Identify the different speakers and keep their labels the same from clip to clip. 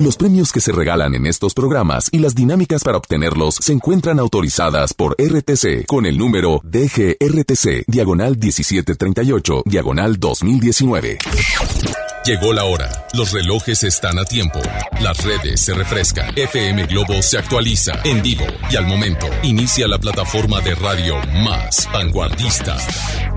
Speaker 1: Los premios que se regalan en estos programas y las dinámicas para obtenerlos se encuentran autorizadas por RTC con el número DGRTC, diagonal 1738, diagonal 2019. Llegó la hora. Los relojes están a tiempo. Las redes se refrescan. FM Globo se actualiza en vivo y al momento inicia la plataforma de radio más vanguardista.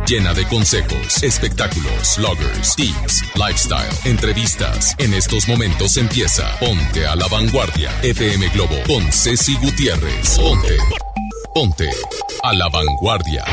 Speaker 1: Llena de consejos, espectáculos, bloggers, tips, lifestyle, entrevistas. En estos momentos empieza Ponte a la Vanguardia. FM Globo con Ceci Gutiérrez. Ponte. Ponte a la Vanguardia.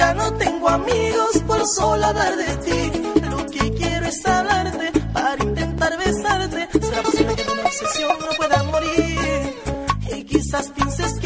Speaker 2: Ya no
Speaker 3: tengo
Speaker 2: amigos por solo hablar de ti. Lo que quiero es hablarte para intentar besarte. Será posible que tu obsesión no pueda morir. Y quizás pienses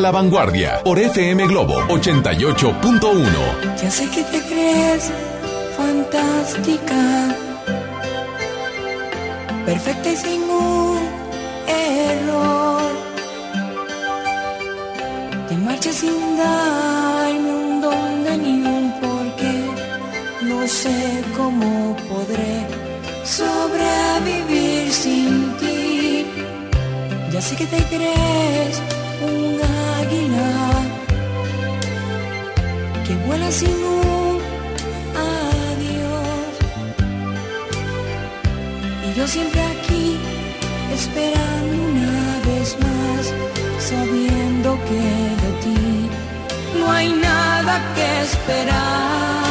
Speaker 4: la vanguardia por FM Globo 88.1.
Speaker 5: Ya sé que te crees fantástica, perfecta y sin un error. Te marchas sin darme un dónde ni un porqué. No sé cómo podré sobrevivir sin ti. Ya sé que te crees que vuela sin un adiós. Y yo siempre aquí esperando una vez más, sabiendo que de ti no hay nada que esperar.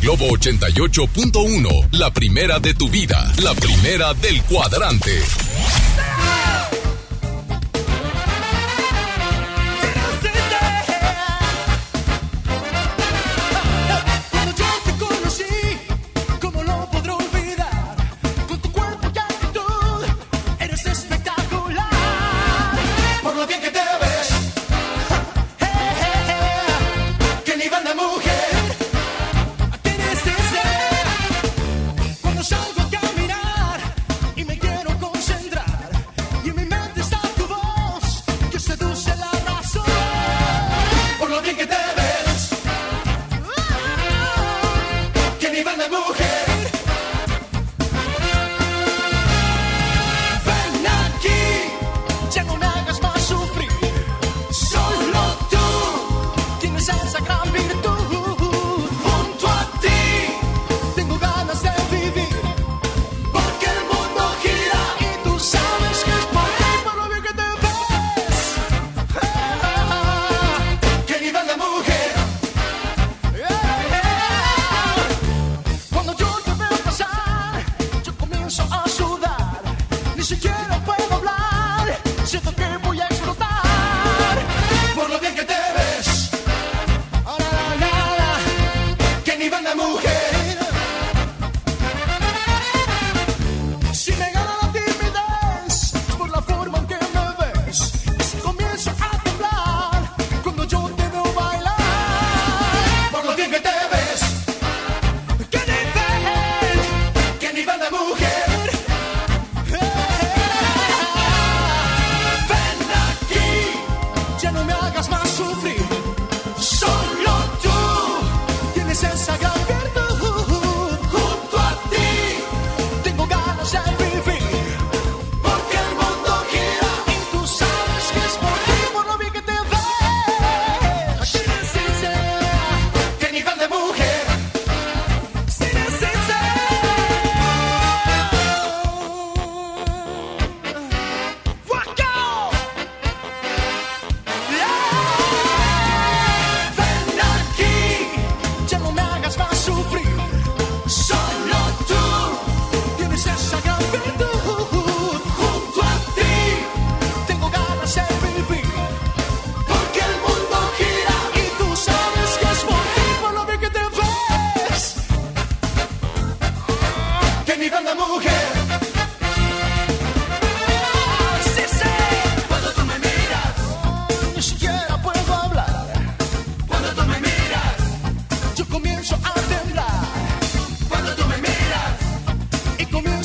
Speaker 4: Globo 88.1, la primera de tu vida, la primera del cuadrante.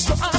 Speaker 2: so I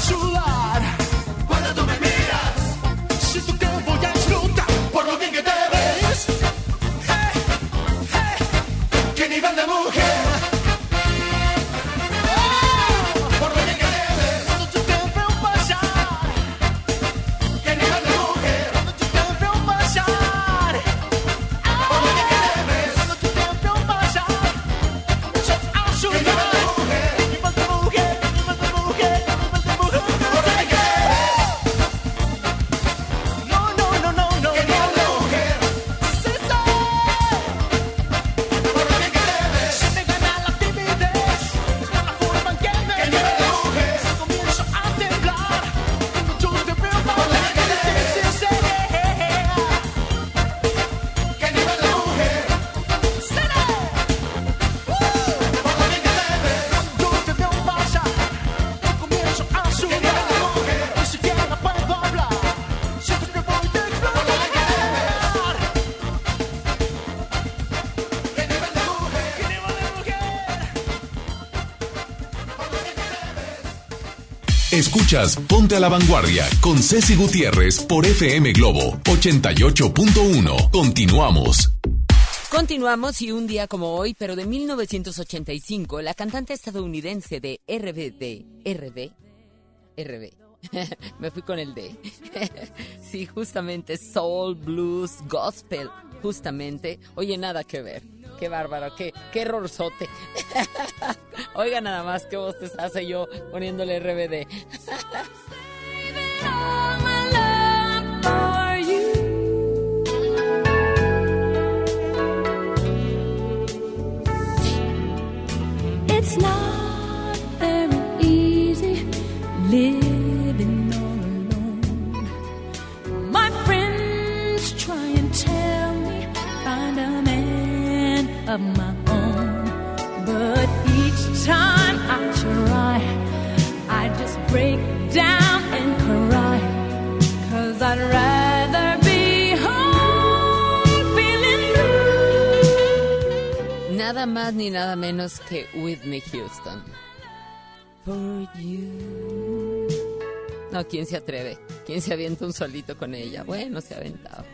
Speaker 4: Escuchas Ponte a la Vanguardia con Ceci Gutiérrez por FM Globo 88.1. Continuamos.
Speaker 6: Continuamos y un día como hoy, pero de 1985, la cantante estadounidense de RBD, RB, RB, me fui con el D. sí, justamente soul, blues, gospel, justamente. Oye, nada que ver. Qué bárbaro, qué, qué errorzote. Oiga nada más qué voz te hace yo poniéndole RBD.
Speaker 5: It's not very easy living all alone. My friends try and tell me find a man of my
Speaker 6: Nada más ni nada menos que Whitney Houston. For you. No, ¿quién se atreve? ¿Quién se avienta un solito con ella? Bueno, se ha aventado.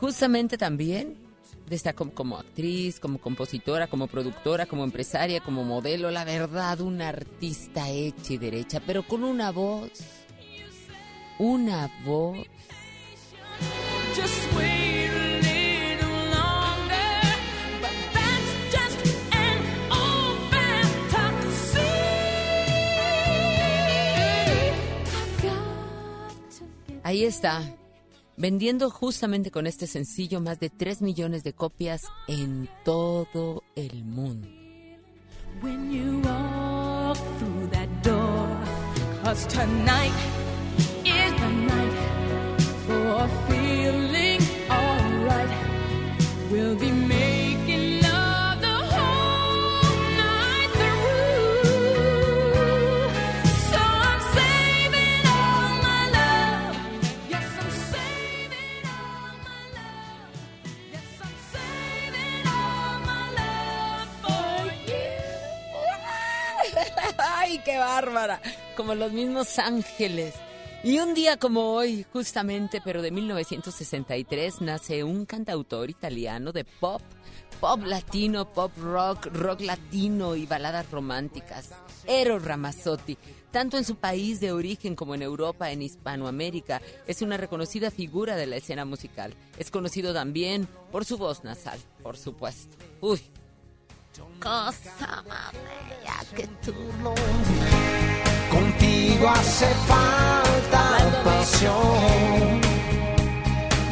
Speaker 6: Justamente también destacó como actriz, como compositora, como productora, como empresaria, como modelo. La verdad, una artista hecha y derecha, pero con una voz. Una voz.
Speaker 5: Just
Speaker 6: Ahí está. Vendiendo justamente con este sencillo más de 3 millones de copias en todo el mundo.
Speaker 5: when you walk through that door. Cause tonight is the night for feeling alright. We'll be making
Speaker 6: ¡Ay, qué bárbara! Como los mismos ángeles. Y un día como hoy, justamente, pero de 1963, nace un cantautor italiano de pop, pop latino, pop rock, rock latino y baladas románticas. Eros Ramazzotti. Tanto en su país de origen como en Europa, en Hispanoamérica, es una reconocida figura de la escena musical. Es conocido también por su voz nasal, por supuesto. Uy, cosa más bella que tú.
Speaker 7: Contigo hace falta pasión,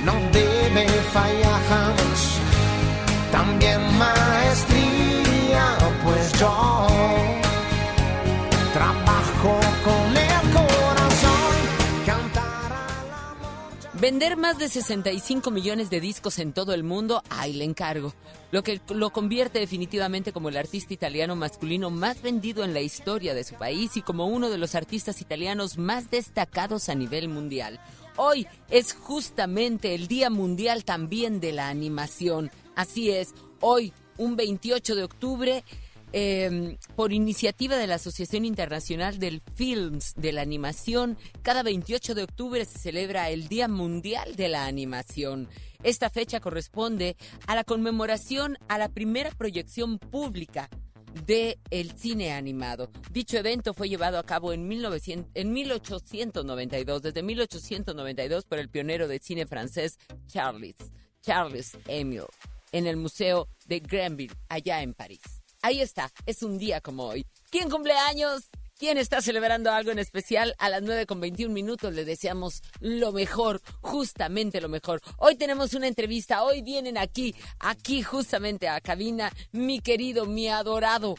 Speaker 7: no debe fallar jamás. También maestría, pues yo
Speaker 6: Vender más de 65 millones de discos en todo el mundo, ahí le encargo. Lo que lo convierte definitivamente como el artista italiano masculino más vendido en la historia de su país y como uno de los artistas italianos más destacados a nivel mundial. Hoy es justamente el Día Mundial también de la Animación. Así es, hoy, un 28 de octubre, eh, por iniciativa de la Asociación Internacional del Films de la Animación, cada 28 de octubre se celebra el Día Mundial de la Animación. Esta fecha corresponde a la conmemoración a la primera proyección pública de el cine animado. Dicho evento fue llevado a cabo en, 1900 en 1892, desde 1892 por el pionero de cine francés Charles, Charles Emile, en el Museo de Granville, allá en París. Ahí está, es un día como hoy. ¿Quién cumple años? ¿Quién está celebrando algo en especial? A las 9 con 21 minutos le deseamos lo mejor, justamente lo mejor. Hoy tenemos una entrevista, hoy vienen aquí, aquí justamente a cabina, mi querido, mi adorado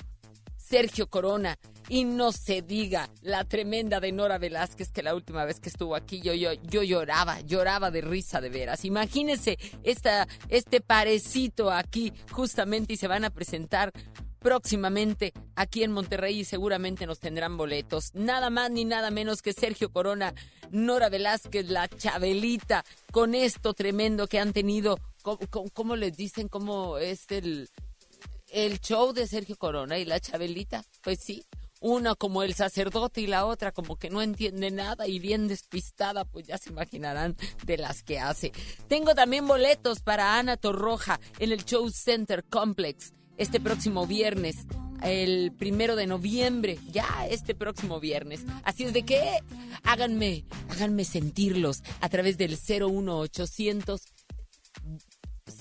Speaker 6: Sergio Corona. Y no se diga la tremenda de Nora Velázquez que la última vez que estuvo aquí yo, yo, yo lloraba, lloraba de risa de veras. Imagínense esta, este parecito aquí justamente y se van a presentar próximamente aquí en Monterrey y seguramente nos tendrán boletos. Nada más ni nada menos que Sergio Corona, Nora Velázquez, la Chabelita, con esto tremendo que han tenido. ¿Cómo, les dicen? ¿Cómo es el, el show de Sergio Corona y la Chabelita? Pues sí, una como el sacerdote y la otra como que no entiende nada y bien despistada, pues ya se imaginarán de las que hace. Tengo también boletos para Ana Torroja en el Show Center Complex este próximo viernes el primero de noviembre, ya este próximo viernes. Así es de que háganme, háganme sentirlos a través del 01800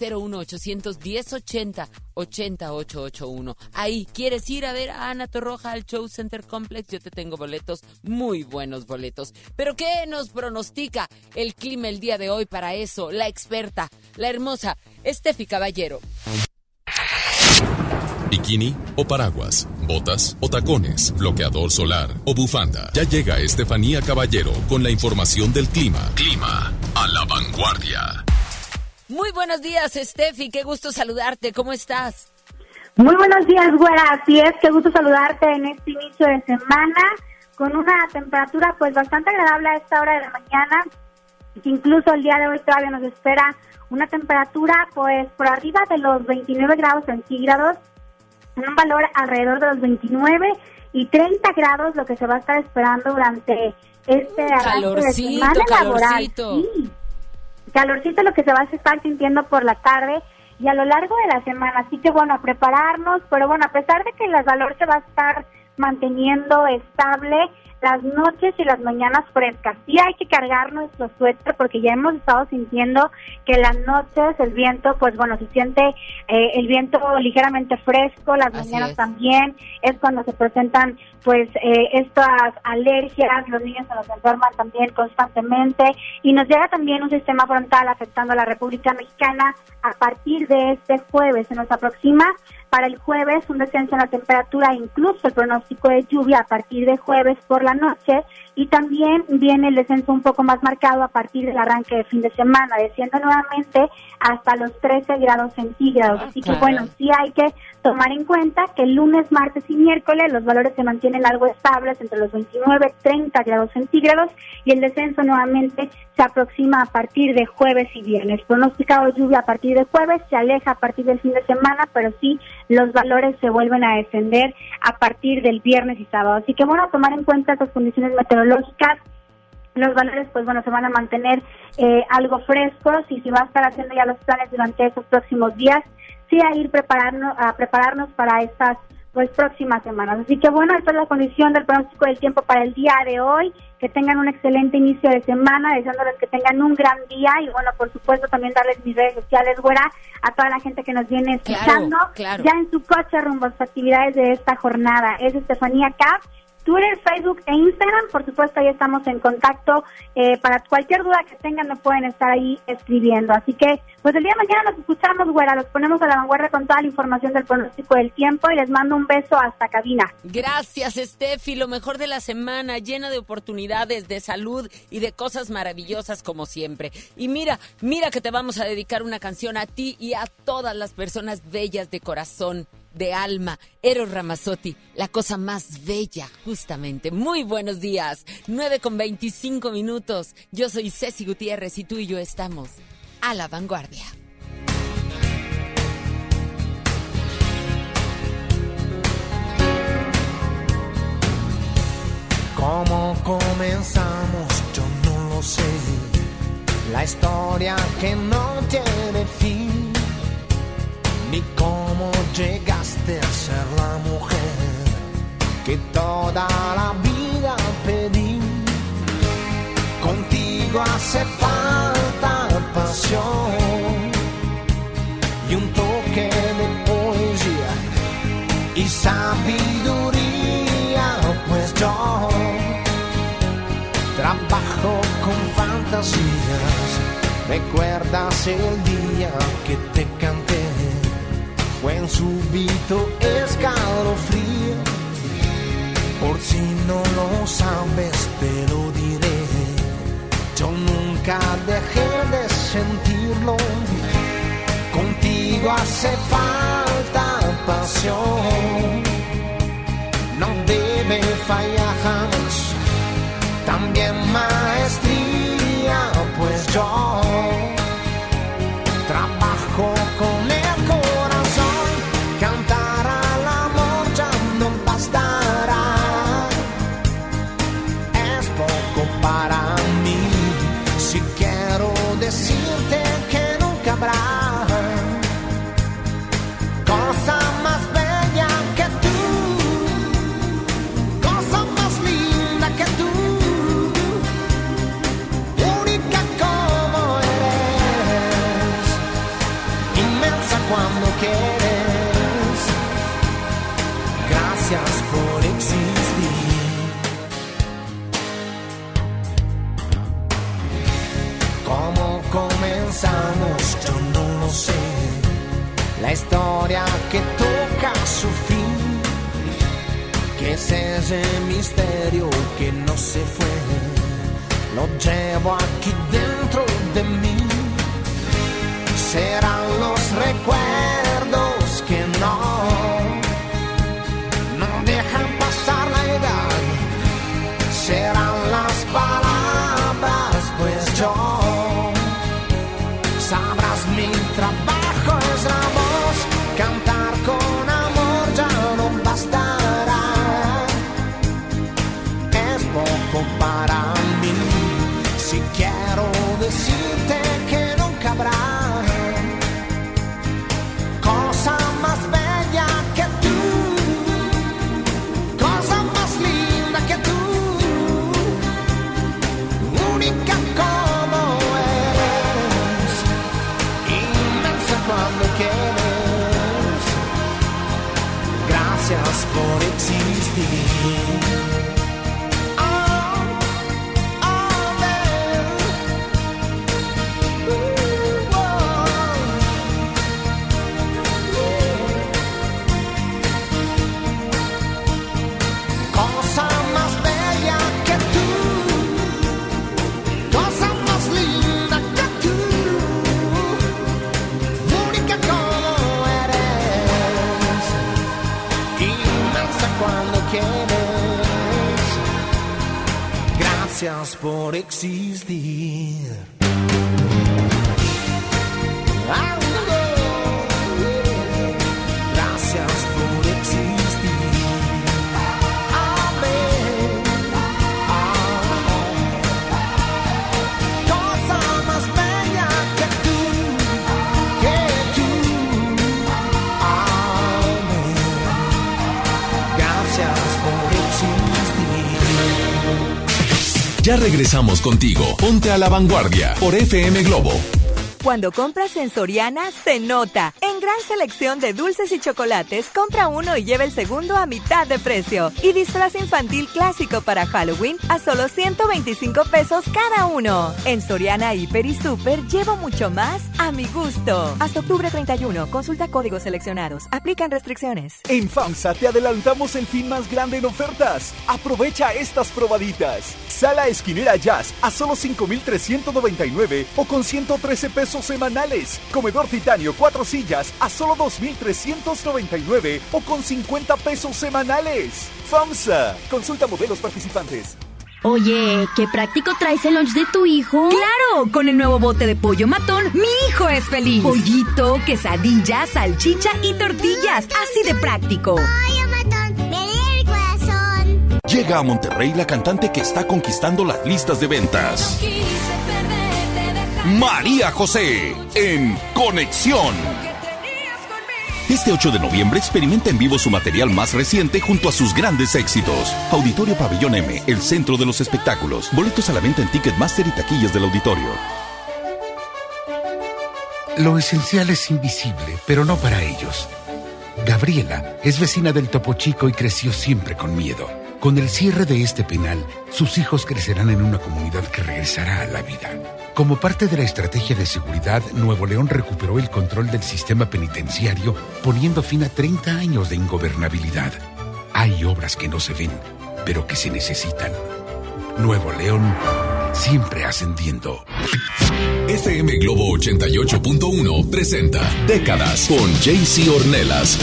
Speaker 6: 01800 1080 88881. Ahí, ¿quieres ir a ver a Ana Torroja al Show Center Complex? Yo te tengo boletos, muy buenos boletos. Pero ¿qué nos pronostica el clima el día de hoy para eso? La experta, la hermosa Estefi Caballero
Speaker 4: bikini o paraguas, botas o tacones, bloqueador solar o bufanda. Ya llega Estefanía Caballero con la información del clima. Clima a la vanguardia.
Speaker 6: Muy buenos días, Estefi. Qué gusto saludarte. ¿Cómo estás?
Speaker 8: Muy buenos días, güera. Así es, qué gusto saludarte en este inicio de semana con una temperatura pues bastante agradable a esta hora de la mañana. Incluso el día de hoy todavía nos espera una temperatura pues por arriba de los 29 grados centígrados un valor alrededor de los 29 y 30 grados, lo que se va a estar esperando durante este arranque de semana laboral. Sí. Calorcito lo que se va a estar sintiendo por la tarde y a lo largo de la semana. Así que bueno, a prepararnos, pero bueno, a pesar de que el valor se va a estar manteniendo estable, las noches y las mañanas frescas. Sí hay que cargar nuestro suéter porque ya hemos estado sintiendo que las noches el viento, pues bueno, se siente eh, el viento ligeramente fresco, las mañanas también, es cuando se presentan pues eh, estas alergias, los niños se nos enferman también constantemente y nos llega también un sistema frontal afectando a la República Mexicana a partir de este jueves. Se nos aproxima para el jueves un descenso en la temperatura, incluso el pronóstico de lluvia a partir de jueves por la noche y también viene el descenso un poco más marcado a partir del arranque de fin de semana, desciende nuevamente hasta los 13 grados centígrados. Ah, Así que bueno, sí hay que tomar en cuenta que el lunes, martes y miércoles los valores se mantienen algo estables entre los 29 y 30 grados centígrados y el descenso nuevamente se aproxima a partir de jueves y viernes. Pronosticado lluvia a partir de jueves, se aleja a partir del fin de semana, pero sí los valores se vuelven a descender a partir del viernes y sábado. Así que bueno, a tomar en cuenta estas condiciones meteorológicas los valores pues bueno se van a mantener eh, algo frescos y si va a estar haciendo ya los planes durante esos próximos días sí a ir prepararnos a prepararnos para estas pues próximas semanas. Así que bueno esta es la condición del pronóstico del tiempo para el día de hoy. Que tengan un excelente inicio de semana deseándoles que tengan un gran día y bueno por supuesto también darles mis redes sociales güera a toda la gente que nos viene escuchando ya en su coche rumbo a sus actividades de esta jornada. Es Estefanía Cap Twitter, Facebook e Instagram. Por supuesto, ahí estamos en contacto. Eh, para cualquier duda que tengan, me pueden estar ahí escribiendo. Así que, pues el día de mañana nos escuchamos, güera. Los ponemos a la vanguardia con toda la información del pronóstico del tiempo y les mando un beso hasta cabina.
Speaker 6: Gracias, Steffi. Lo mejor de la semana, llena de oportunidades, de salud y de cosas maravillosas como siempre. Y mira, mira que te vamos a dedicar una canción a ti y a todas las personas bellas de corazón de alma, Eros Ramazzotti, la cosa más bella, justamente. Muy buenos días, 9 con 25 minutos. Yo soy Ceci Gutiérrez y tú y yo estamos a la vanguardia.
Speaker 7: ¿Cómo comenzamos? Yo no lo sé. La historia que no tiene fin. Ni cómo llegaste a ser la mujer que toda la vida pedí. Contigo hace falta pasión y un toque de poesía y sabiduría, pues yo trabajo con fantasías. ¿Recuerdas el día que te canté? Fue en súbito escalofrío. Por si no lo sabes, te lo diré. Yo nunca dejé de sentirlo. Contigo hace falta pasión. No debe fallar jamás. También maestría, pues yo Gracias por
Speaker 4: regresamos contigo. Ponte a la vanguardia por FM Globo.
Speaker 1: Cuando compras en Soriana, se nota. En gran selección de dulces y chocolates, compra uno y lleva el segundo a mitad de precio. Y disfraz infantil clásico para Halloween a solo 125 pesos cada uno. En Soriana, Hiper y Super, llevo mucho más a mi gusto. Hasta octubre 31, consulta códigos seleccionados. Aplican restricciones.
Speaker 9: En FAMSA te adelantamos el fin más grande en ofertas. Aprovecha estas probaditas. Sala esquinera Jazz a solo 5,399 o con 113 pesos semanales. Comedor titanio 4 sillas a solo 2,399 o con 50 pesos semanales. FAMSA. Consulta modelos participantes.
Speaker 3: Oye, qué práctico traes el lunch de tu hijo.
Speaker 10: ¡Claro! Con el nuevo bote de pollo matón, mi hijo es feliz. Pollito, quesadilla, salchicha y tortillas. Así de práctico.
Speaker 11: Llega a Monterrey la cantante que está conquistando las listas de ventas. María José en Conexión. Este 8 de noviembre experimenta en vivo su material más reciente junto a sus grandes éxitos. Auditorio Pabellón M, el centro de los espectáculos. Boletos a la venta en Ticketmaster y taquillas del auditorio.
Speaker 12: Lo esencial es invisible, pero no para ellos. Gabriela es vecina del Topo Chico y creció siempre con miedo. Con el cierre de este penal, sus hijos crecerán en una comunidad que regresará a la vida. Como parte de la estrategia de seguridad, Nuevo León recuperó el control del sistema penitenciario, poniendo fin a 30 años de ingobernabilidad. Hay obras que no se ven, pero que se necesitan. Nuevo León, siempre ascendiendo.
Speaker 4: FM Globo 88.1 presenta Décadas con JC Ornelas.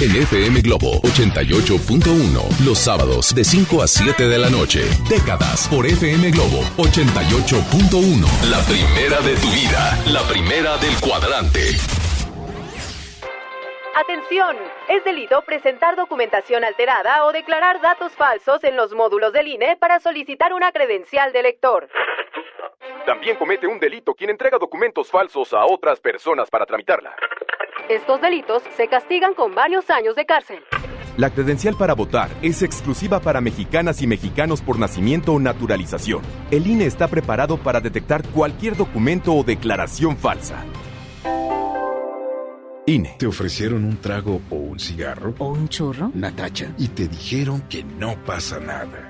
Speaker 4: En FM Globo 88.1, los sábados de 5 a 7 de la noche. Décadas por FM Globo 88.1. La primera de tu vida, la primera del cuadrante.
Speaker 1: Atención, es delito presentar documentación alterada o declarar datos falsos en los módulos del INE para solicitar una credencial de lector.
Speaker 13: También comete un delito quien entrega documentos falsos a otras personas para tramitarla.
Speaker 1: Estos delitos se castigan con varios años de cárcel.
Speaker 13: La credencial para votar es exclusiva para mexicanas y mexicanos por nacimiento o naturalización. El INE está preparado para detectar cualquier documento o declaración falsa.
Speaker 14: INE.
Speaker 15: ¿Te ofrecieron un trago o un cigarro?
Speaker 16: ¿O un churro?
Speaker 15: Natacha. Y te dijeron que no pasa nada.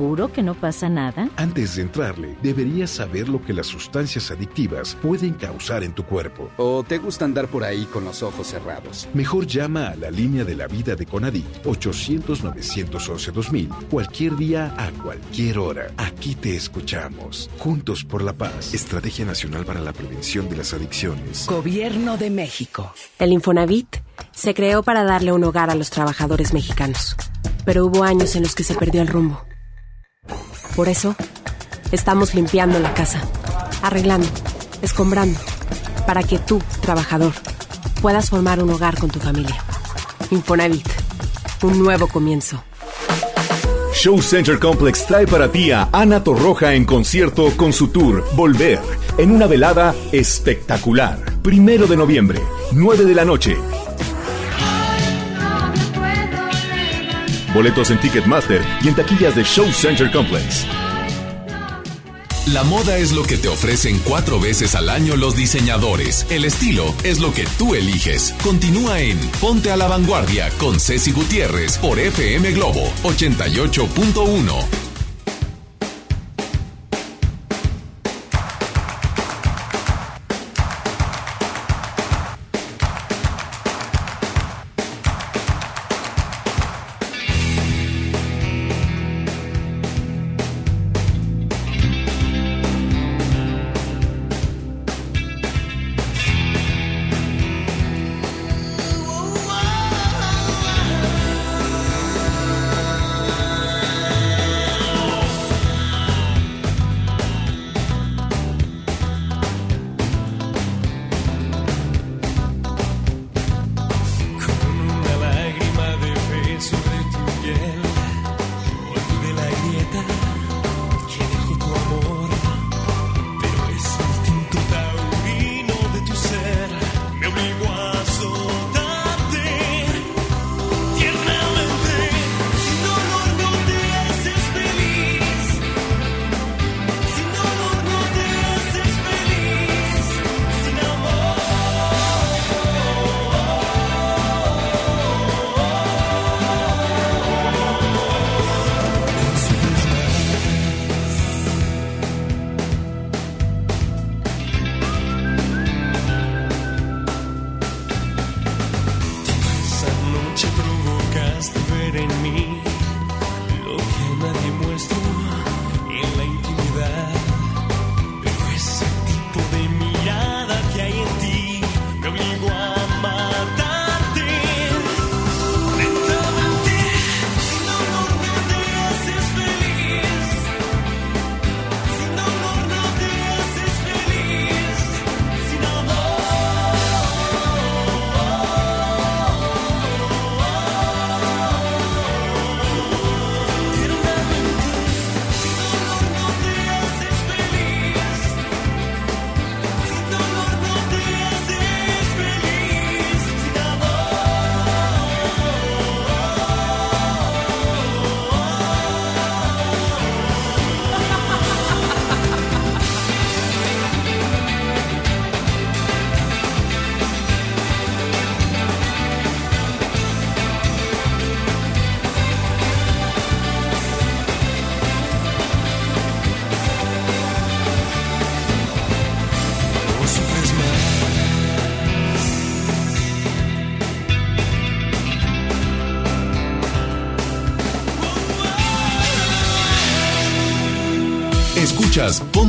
Speaker 16: que no pasa nada?
Speaker 15: Antes de entrarle, deberías saber lo que las sustancias adictivas pueden causar en tu cuerpo.
Speaker 17: ¿O te gusta andar por ahí con los ojos cerrados?
Speaker 15: Mejor llama a la línea de la vida de Conadic 800-911-2000 cualquier día a cualquier hora. Aquí te escuchamos. Juntos por la paz. Estrategia Nacional para la Prevención de las Adicciones.
Speaker 18: Gobierno de México.
Speaker 19: El Infonavit se creó para darle un hogar a los trabajadores mexicanos. Pero hubo años en los que se perdió el rumbo. Por eso, estamos limpiando la casa, arreglando, escombrando, para que tú, trabajador, puedas formar un hogar con tu familia. Infonavit, un nuevo comienzo.
Speaker 9: Show Center Complex trae para ti a Ana Torroja en concierto con su tour Volver, en una velada espectacular. Primero de noviembre, 9 de la noche. Boletos en Ticketmaster y en taquillas de Show Center Complex.
Speaker 20: La moda es lo que te ofrecen cuatro veces al año los diseñadores. El estilo es lo que tú eliges. Continúa en Ponte a la Vanguardia con Ceci Gutiérrez por FM Globo 88.1.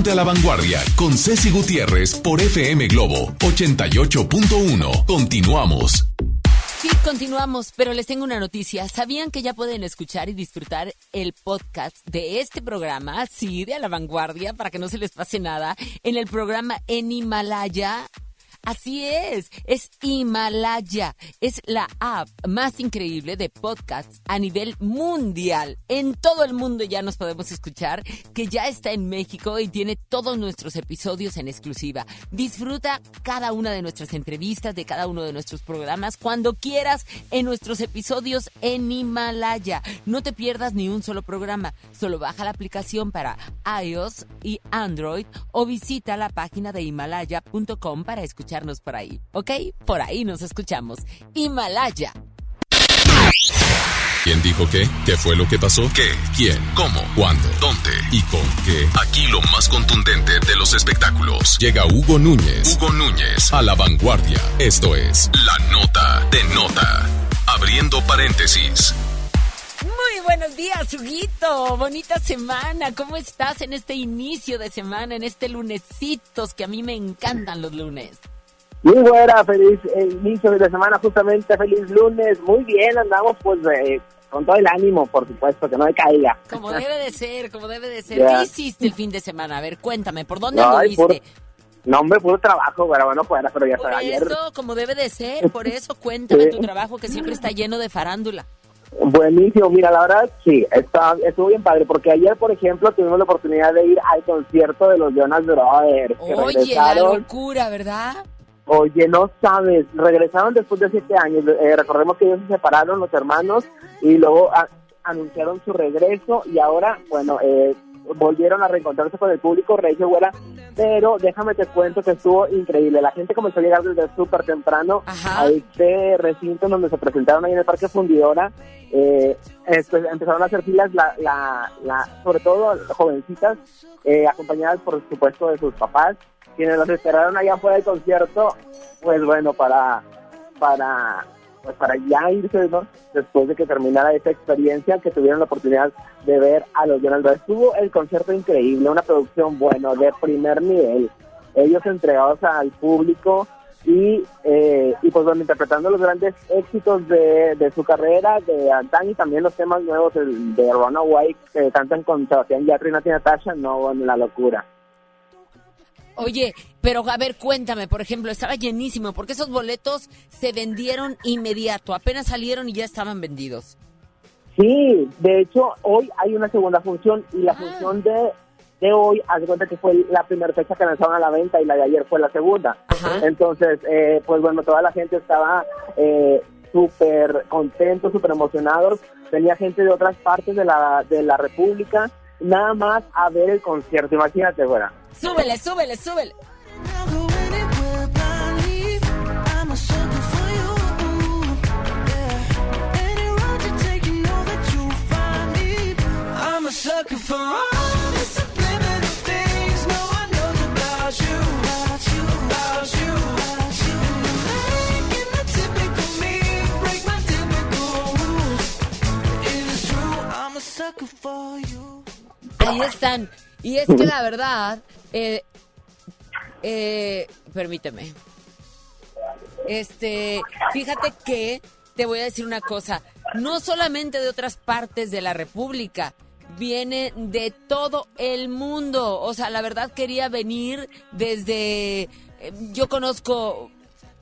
Speaker 20: Ponte a la Vanguardia con Ceci Gutiérrez por FM Globo 88.1. Continuamos.
Speaker 6: Sí, continuamos, pero les tengo una noticia. ¿Sabían que ya pueden escuchar y disfrutar el podcast de este programa, sí, de a la vanguardia, para que no se les pase nada, en el programa en Himalaya? Así es, es Himalaya. Es la app más increíble de podcasts a nivel mundial. En todo el mundo ya nos podemos escuchar, que ya está en México y tiene todos nuestros episodios en exclusiva. Disfruta cada una de nuestras entrevistas, de cada uno de nuestros programas, cuando quieras en nuestros episodios en Himalaya. No te pierdas ni un solo programa. Solo baja la aplicación para iOS y Android o visita la página de himalaya.com para escuchar por ahí, ¿ok? Por ahí nos escuchamos. Himalaya.
Speaker 4: ¿Quién dijo qué? ¿Qué fue lo que pasó? ¿Qué? ¿Quién? ¿Cómo? ¿Cuándo? ¿Dónde? ¿Y con qué? Aquí lo más contundente de los espectáculos. Llega Hugo Núñez. Hugo Núñez a la vanguardia. Esto es La Nota de Nota. Abriendo paréntesis.
Speaker 6: Muy buenos días, Huguito. Bonita semana. ¿Cómo estás en este inicio de semana, en este lunesitos que a mí me encantan los lunes?
Speaker 21: Muy buena, feliz eh, inicio de semana, justamente feliz lunes. Muy bien, andamos pues eh, con todo el ánimo, por supuesto, que no me caiga.
Speaker 6: Como debe de ser, como debe de ser. ¿Qué hiciste el fin de semana? A ver, cuéntame, ¿por dónde no, anduviste?
Speaker 21: No, hombre, puro trabajo, pero bueno, fuera, pero ya
Speaker 6: por
Speaker 21: ayer.
Speaker 6: eso, como debe de ser, por eso cuéntame tu trabajo que siempre está lleno de farándula.
Speaker 21: Buenísimo, mira, la verdad sí, está, estuvo bien padre, porque ayer, por ejemplo, tuvimos la oportunidad de ir al concierto de los Jonas Brothers.
Speaker 6: Oye, la locura, ¿verdad?
Speaker 21: Oye, no sabes, regresaron después de siete años. Eh, recordemos que ellos se separaron, los hermanos, y luego anunciaron su regreso y ahora, bueno, eh, volvieron a reencontrarse con el público, Rey Güera, pero déjame te cuento que estuvo increíble. La gente comenzó a llegar desde súper temprano a este recinto donde se presentaron ahí en el Parque Fundidora. Eh, empezaron a hacer filas, la, la, la, sobre todo jovencitas, eh, acompañadas por supuesto de sus papás quienes los esperaron allá fuera del concierto, pues bueno, para, para, pues para ya irse, ¿no? Después de que terminara esta experiencia, que tuvieron la oportunidad de ver a los Jonas Brothers. Tuvo el concierto increíble, una producción, bueno, de primer nivel. Ellos entregados al público y, eh, y pues bueno, interpretando los grandes éxitos de, de su carrera, de antaño y también los temas nuevos de, de Runaway que cantan con Sebastián Yatra y Natasha, no, bueno, la locura.
Speaker 6: Oye, pero a ver, cuéntame, por ejemplo, estaba llenísimo, porque esos boletos se vendieron inmediato, apenas salieron y ya estaban vendidos.
Speaker 21: Sí, de hecho, hoy hay una segunda función y la ah. función de, de hoy, haz de cuenta que fue la primera fecha que lanzaron a la venta y la de ayer fue la segunda. Entonces, eh, pues bueno, toda la gente estaba eh, súper contento, súper emocionados. Tenía gente de otras partes de la, de la República, nada más a ver el concierto, imagínate, bueno.
Speaker 6: Súbele, súbele, súbele. Ahí están. Y es que la verdad, eh, eh, permíteme. Este, fíjate que te voy a decir una cosa. No solamente de otras partes de la República, viene de todo el mundo. O sea, la verdad quería venir desde. Eh, yo conozco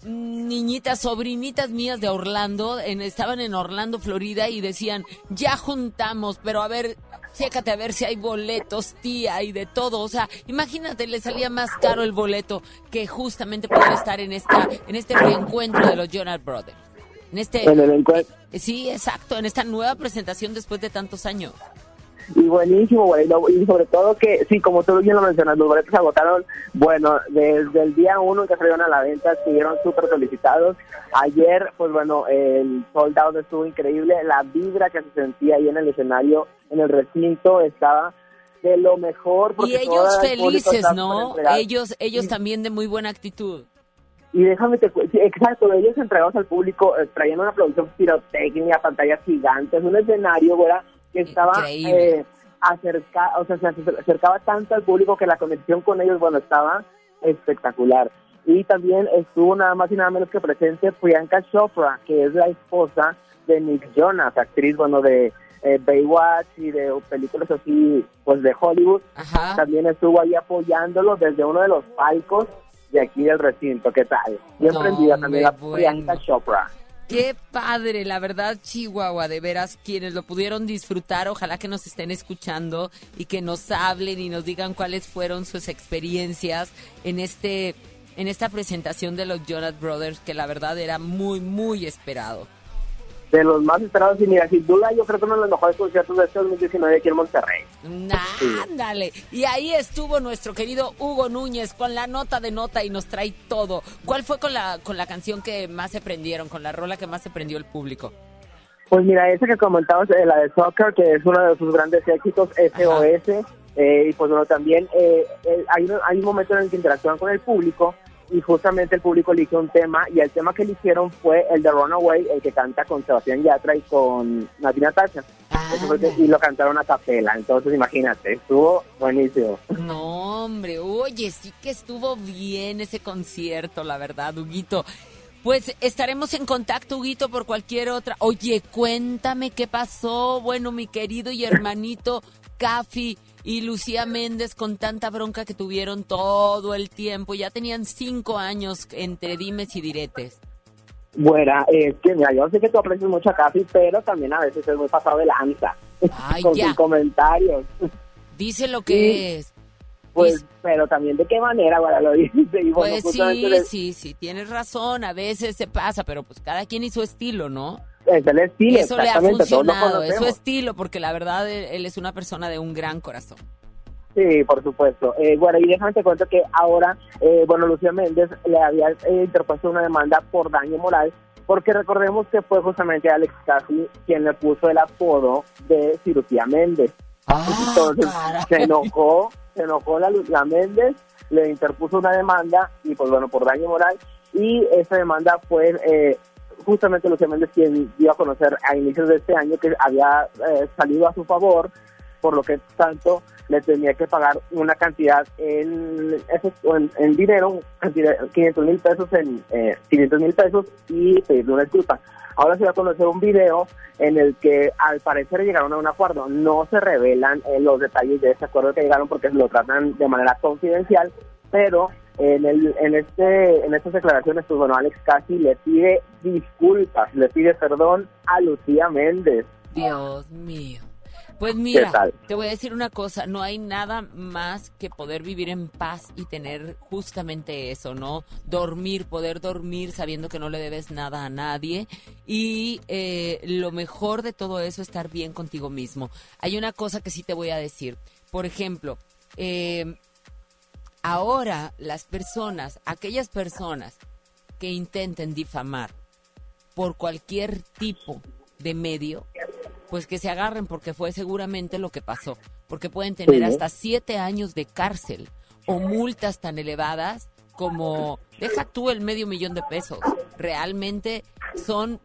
Speaker 6: niñitas, sobrinitas mías de Orlando, en, estaban en Orlando, Florida, y decían, ya juntamos, pero a ver, chécate a ver si hay boletos, tía, y de todo. O sea, imagínate, le salía más caro el boleto que justamente poder estar en esta, en este reencuentro de los Jonas Brothers. En este. Sí, exacto, en esta nueva presentación después de tantos años.
Speaker 21: Y buenísimo, güey. Y sobre todo que, sí, como tú bien lo mencionas, los boletos agotaron, bueno, desde el día uno que salieron a la venta, estuvieron súper solicitados. Ayer, pues bueno, el soldado estuvo increíble. La vibra que se sentía ahí en el escenario, en el recinto, estaba de lo mejor.
Speaker 6: Y ellos felices, ¿no? Ellos, ellos también de muy buena actitud.
Speaker 21: Y déjame te sí, exacto, ellos entregados al público, eh, trayendo una producción pirotecnia, pantallas gigantes, un escenario, güey, que estaba eh, acerca, o sea, se acercaba tanto al público que la conexión con ellos, bueno, estaba espectacular. Y también estuvo nada más y nada menos que presente Priyanka Chopra, que es la esposa de Nick Jonas, actriz, bueno, de eh, Baywatch y de películas así, pues de Hollywood. También estuvo ahí apoyándolo desde uno de los palcos de aquí del recinto. ¿Qué tal? Bien
Speaker 6: No,
Speaker 21: prendida también la
Speaker 6: hombre,
Speaker 21: Priyanka
Speaker 6: bueno.
Speaker 21: Chopra.
Speaker 6: Qué padre, la verdad, Chihuahua, de veras, quienes lo pudieron disfrutar, ojalá que nos estén escuchando y que nos hablen y nos digan cuáles fueron sus experiencias en este en esta presentación de los Jonas Brothers, que la verdad era muy, muy esperado.
Speaker 21: De los más esperados, y mira, sin duda yo creo que uno de los mejores conciertos de este 2019 aquí en Monterrey.
Speaker 6: Ándale. Y ahí estuvo nuestro querido Hugo Núñez con la nota de nota y nos trae todo. ¿Cuál fue con la, con la canción que más se prendieron, con la rola que más se prendió el público?
Speaker 21: Pues mira, esa que comentabas, eh, la de Soccer, que es uno de sus grandes éxitos, SOS, eh, y pues bueno, también eh, eh, hay, un, hay un momento en el que interactúan con el público y justamente el público eligió un tema y el tema que eligieron fue el de Runaway, el que canta con Sebastián Yatra y con Natina Tacha. Que- y lo cantaron a capela, entonces imagínate, estuvo buenísimo.
Speaker 6: No, hombre, oye, sí que estuvo bien ese concierto, la verdad, Huguito. Pues estaremos en contacto, Huguito, por cualquier otra. Oye, cuéntame qué pasó. Bueno, mi querido y hermanito Cafi y Lucía Méndez con tanta bronca que tuvieron todo el tiempo. Ya tenían cinco años entre dimes y diretes.
Speaker 21: Bueno, es que mira, yo sé que tú aprecias mucho a Casi, pero también a veces es muy pasado de lanza
Speaker 6: Ay,
Speaker 21: con
Speaker 6: ya.
Speaker 21: sus comentarios.
Speaker 6: Dice lo que
Speaker 21: Sí.
Speaker 6: es.
Speaker 21: Pues, pero también de qué manera, lo dice. Y bueno,
Speaker 6: Pues sí, sí, sí, tienes razón. A veces se pasa, pero pues cada quien y su estilo, ¿no?
Speaker 21: Es el estilo,
Speaker 6: Eso le ha funcionado, es su estilo, porque la verdad él, es una persona de un gran corazón.
Speaker 21: Sí, por supuesto. Eh, bueno, y déjame te cuento que ahora, eh, bueno, Lucía Méndez le había eh, interpuesto una demanda por daño moral, porque recordemos que fue justamente Alex Casi quien le puso el apodo de Cirugía Méndez. Entonces se enojó, se enojó la Lucía Méndez, le interpuso una demanda y pues bueno, por daño moral, y esa demanda fue eh, justamente Lucía Méndez quien dio a conocer a inicios de este año que había eh, salido a su favor por lo que tanto le tenía que pagar una cantidad en, en, en dinero, cantidad- 500 mil pesos en eh, 500 mil pesos y pedirle una disculpa. Ahora se va a conocer un video en el que al parecer llegaron a un acuerdo. No se revelan eh, los detalles de ese acuerdo que llegaron porque lo tratan de manera confidencial, pero en, el, en, este, en estas declaraciones, pues bueno, Alex Casi le pide disculpas, le pide perdón a Lucía Méndez.
Speaker 6: Dios mío. Pues mira, te voy a decir una cosa, no hay nada más que poder vivir en paz y tener justamente eso, ¿no? Dormir, poder dormir sabiendo que no le debes nada a nadie y eh, lo mejor de todo eso, estar bien contigo mismo. Hay una cosa que sí te voy a decir, por ejemplo, eh, ahora las personas, aquellas personas que intenten difamar por cualquier tipo de medio, pues que se agarren porque fue seguramente lo que pasó, porque pueden tener hasta siete años de cárcel o multas tan elevadas como, deja tú el medio millón de pesos, realmente son,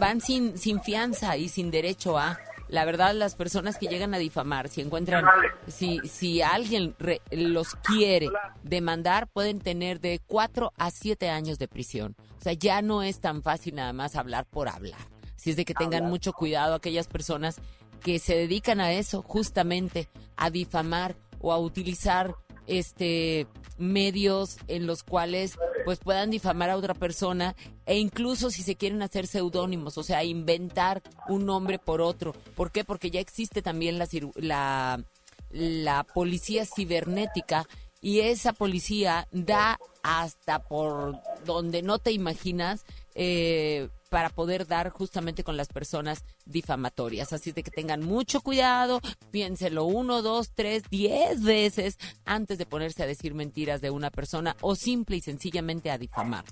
Speaker 6: van sin, sin fianza y sin derecho a, la verdad, las personas que llegan a difamar, si encuentran, si, si alguien re- los quiere demandar, pueden tener de cuatro a siete años de prisión. O sea, ya no es tan fácil nada más hablar por hablar. Si es de que tengan mucho cuidado aquellas personas que se dedican a eso, justamente a difamar o a utilizar este medios en los cuales pues puedan difamar a otra persona e incluso si se quieren hacer seudónimos, o sea, inventar un nombre por otro. ¿Por qué? Porque ya existe también la la la policía cibernética y esa policía da hasta por donde no te imaginas eh, para poder dar justamente con las personas difamatorias. Así de que tengan mucho cuidado, piénselo uno, dos, tres, diez veces antes de ponerse a decir mentiras de una persona o simple y sencillamente a difamar.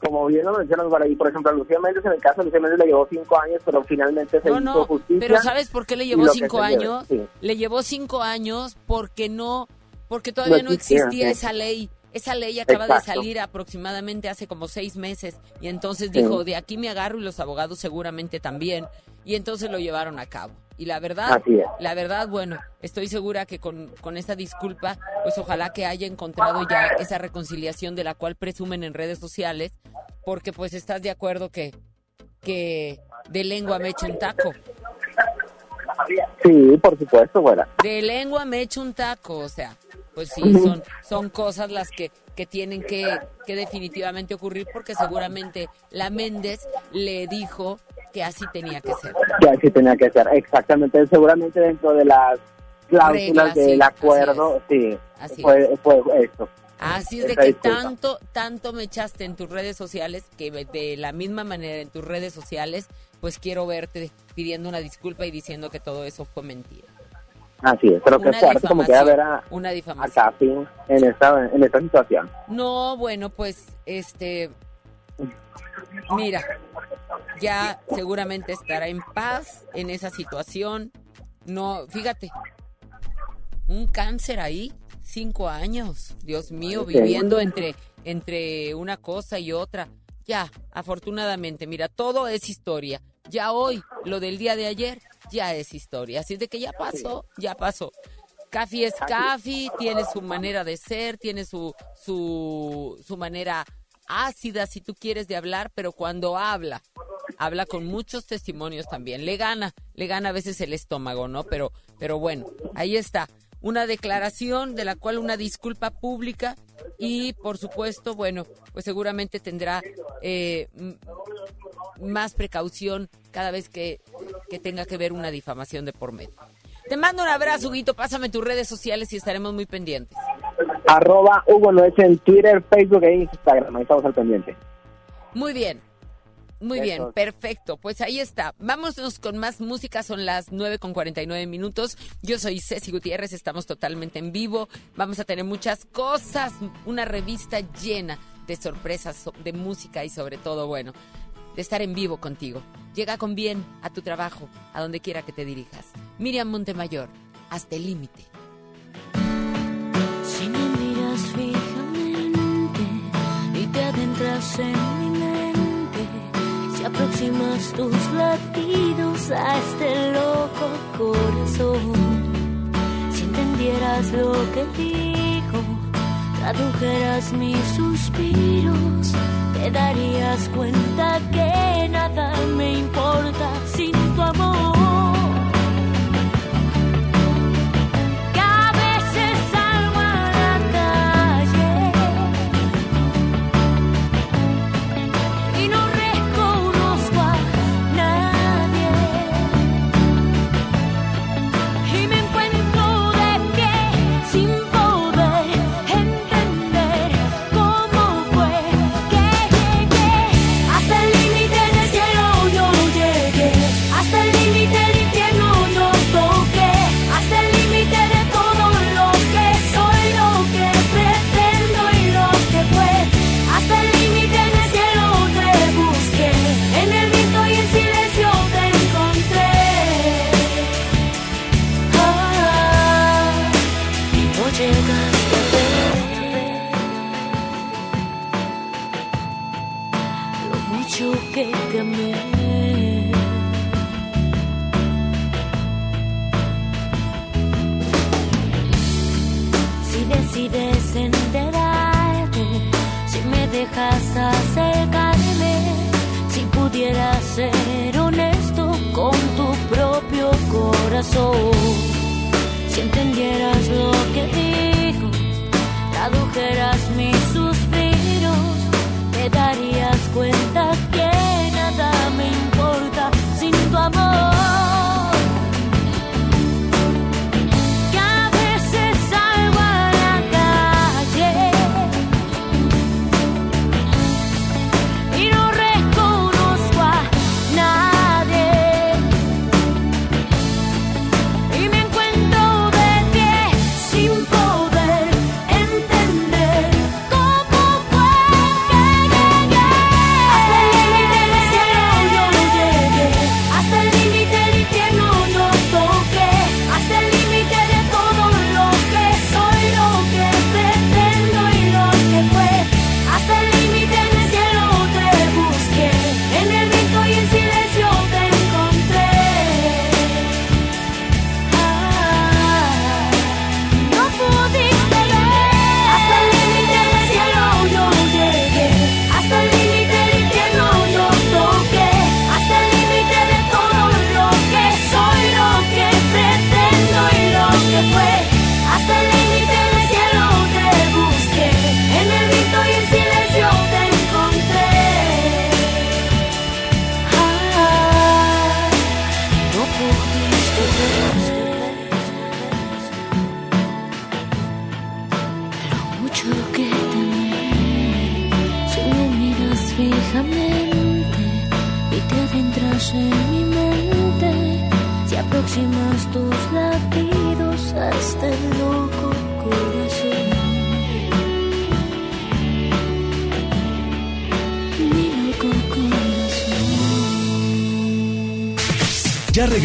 Speaker 21: como bien lo mencionas, y por ejemplo, a Lucía Méndez, en el caso de Lucía Méndez le llevó cinco años, pero finalmente se
Speaker 6: No,
Speaker 21: hizo
Speaker 6: no,
Speaker 21: justicia.
Speaker 6: pero ¿sabes por qué le llevó cinco
Speaker 21: lleve,
Speaker 6: años?
Speaker 21: sí.
Speaker 6: Le llevó cinco años porque no, porque todavía no,
Speaker 21: No existía,
Speaker 6: esa ley. Esa ley acaba de salir aproximadamente hace como seis meses y entonces
Speaker 21: Sí.
Speaker 6: dijo, de aquí me agarro y los abogados seguramente también. Y entonces lo llevaron a cabo. Y la verdad, la verdad, bueno, estoy segura que con, con esta disculpa, pues ojalá que haya encontrado ya esa reconciliación de la cual presumen en redes sociales, porque pues estás de acuerdo que, que de lengua me echo un taco.
Speaker 21: Sí, por supuesto, güera.
Speaker 6: De lengua me echo un taco, o sea, pues sí, son, son cosas las que que tienen que, que definitivamente ocurrir porque seguramente la Méndez le dijo que así tenía que ser.
Speaker 21: Que así tenía que ser, exactamente. Seguramente dentro de las cláusulas
Speaker 6: sí,
Speaker 21: del
Speaker 6: así
Speaker 21: acuerdo, sí,
Speaker 6: Así
Speaker 21: fue, fue esto.
Speaker 6: Así es de que
Speaker 21: disculpa.
Speaker 6: tanto, tanto me echaste en tus redes sociales que de la misma manera en tus redes sociales, pues quiero verte pidiendo una disculpa y diciendo que todo eso fue mentira.
Speaker 21: Así es, pero que fuerte como queda ver a,
Speaker 6: Una
Speaker 21: a
Speaker 6: difamación.
Speaker 21: Capi en esta, en esta situación.
Speaker 6: No, bueno, pues, este, mira, ya seguramente estará en paz en esa situación. No, fíjate, un cáncer ahí, cinco años, Dios mío,
Speaker 21: Sí.
Speaker 6: viviendo entre, entre una cosa y otra. Ya, afortunadamente, mira, todo es historia. Ya hoy, lo del día de ayer, ya es historia. Así de que ya pasó, ya pasó. Cafi es Cafi, tiene su manera de ser, tiene su, su, su manera ácida, si tú quieres, de hablar, pero cuando habla, habla con muchos testimonios también. Le gana, le gana a veces el estómago, ¿no? Pero, pero bueno, ahí está. Una declaración de la cual una disculpa pública y, por supuesto, bueno, pues seguramente tendrá eh, más precaución cada vez que, que tenga que ver una difamación de por medio. Te mando un abrazo, Huguito. Pásame tus redes sociales y estaremos muy pendientes.
Speaker 21: Arroba Hugo Noche en Twitter, Facebook e Instagram. Ahí estamos al pendiente.
Speaker 6: Muy bien. Muy bien,
Speaker 21: Eso.
Speaker 6: perfecto. Pues ahí está. Vámonos con más música. Son las 9 con 49 minutos. Yo soy Ceci Gutiérrez. Estamos totalmente en vivo. Vamos a tener muchas cosas. Una revista llena de sorpresas, so- de música y sobre todo, bueno, de estar en vivo contigo. Llega con bien a tu trabajo, a donde quiera que te dirijas. Miriam Montemayor, hasta el límite.
Speaker 22: Si me miras fijamente y te adentras en si aproximas tus latidos a este loco corazón, si entendieras lo que digo, tradujeras mis suspiros, te darías cuenta que nada me importa sin tu amor.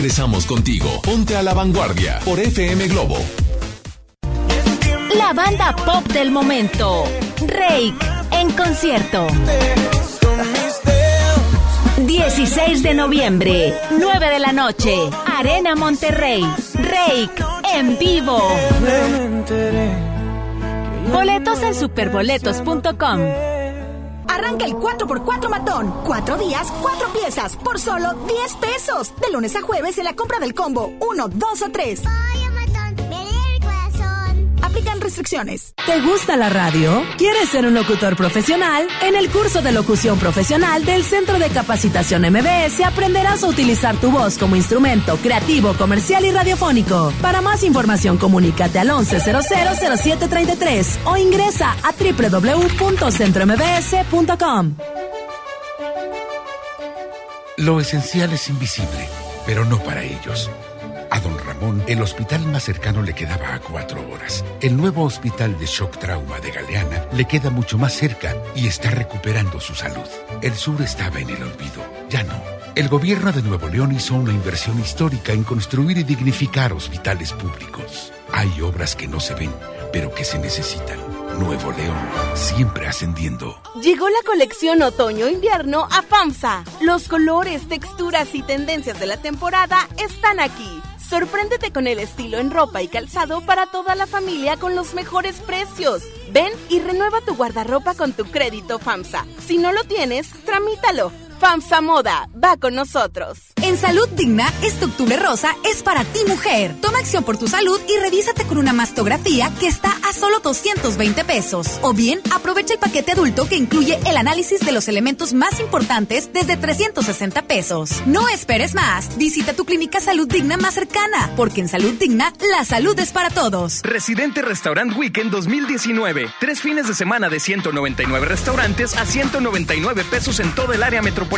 Speaker 4: Regresamos contigo. Ponte a la vanguardia por FM Globo.
Speaker 23: La banda pop del momento. Rake en concierto. 16 de noviembre, 9 de la noche, Arena Monterrey. Rake en vivo. Boletos en superboletos.com.
Speaker 24: El 4x4 matón. Cuatro días, cuatro piezas, por solo 10 pesos. De lunes a jueves en la compra del combo 1, 2 o 3. Aplican restricciones.
Speaker 25: ¿Te gusta la radio? ¿Quieres ser un locutor profesional? En el curso de locución profesional del Centro de Capacitación MBS aprenderás a utilizar tu voz como instrumento creativo, comercial y radiofónico. Para más información, comunícate al 11000733 o ingresa a www.centrombs.com.
Speaker 12: Lo esencial es invisible, pero no para ellos. A don Ramón, el hospital más cercano le quedaba a cuatro horas. El nuevo hospital de shock trauma de Galeana le queda mucho más cerca y está recuperando su salud. El sur estaba en el olvido, ya no. El gobierno de Nuevo León hizo una inversión histórica en construir y dignificar hospitales públicos. Hay obras que no se ven, pero que se necesitan. Nuevo León, siempre ascendiendo.
Speaker 26: Llegó la colección otoño-invierno a FAMSA. Los colores, texturas y tendencias de la temporada están aquí. Sorpréndete con el estilo en ropa y calzado para toda la familia con los mejores precios. Ven y renueva tu guardarropa con tu crédito FAMSA. Si no lo tienes, tramítalo. FAMSA Moda, va con nosotros.
Speaker 23: En Salud Digna, este octubre rosa es para ti mujer. Toma acción por tu salud y revísate con una mastografía que está a solo 220 pesos. O bien, aprovecha el paquete adulto que incluye el análisis de los elementos más importantes desde 360 pesos. No esperes más. Visita tu clínica Salud Digna más cercana, porque en Salud Digna, la salud es para todos.
Speaker 27: Residente Restaurant Weekend 2019. Tres fines de semana de 199 restaurantes a 199 pesos en todo el área metropolitana.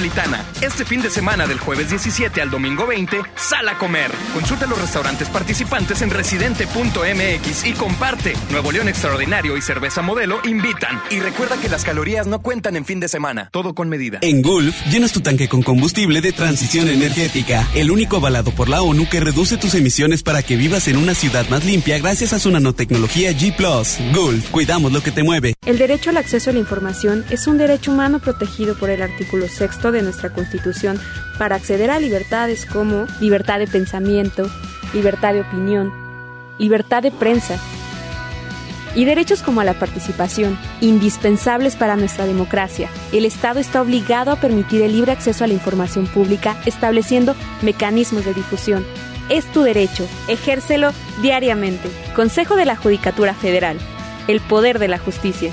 Speaker 27: Este fin de semana del jueves 17 al domingo 20, sal a comer. Consulta los restaurantes participantes en residente.mx y comparte. Nuevo León Extraordinario y Cerveza Modelo invitan. Y recuerda que las calorías no cuentan en fin de semana. Todo con medida.
Speaker 28: En Gulf, llenas tu tanque con combustible de transición energética, el único avalado por la ONU que reduce tus emisiones para que vivas en una ciudad más limpia gracias a su nanotecnología G ⁇ Gulf, cuidamos lo que te mueve.
Speaker 29: El derecho al acceso a la información es un derecho humano protegido por el artículo de nuestra Constitución para acceder a libertades como libertad de pensamiento, libertad de opinión, libertad de prensa y derechos como a la participación, indispensables para nuestra democracia. El Estado está obligado a permitir el libre acceso a la información pública, estableciendo mecanismos de difusión. Es tu derecho, ejércelo diariamente. Consejo de la Judicatura Federal, el poder de la justicia.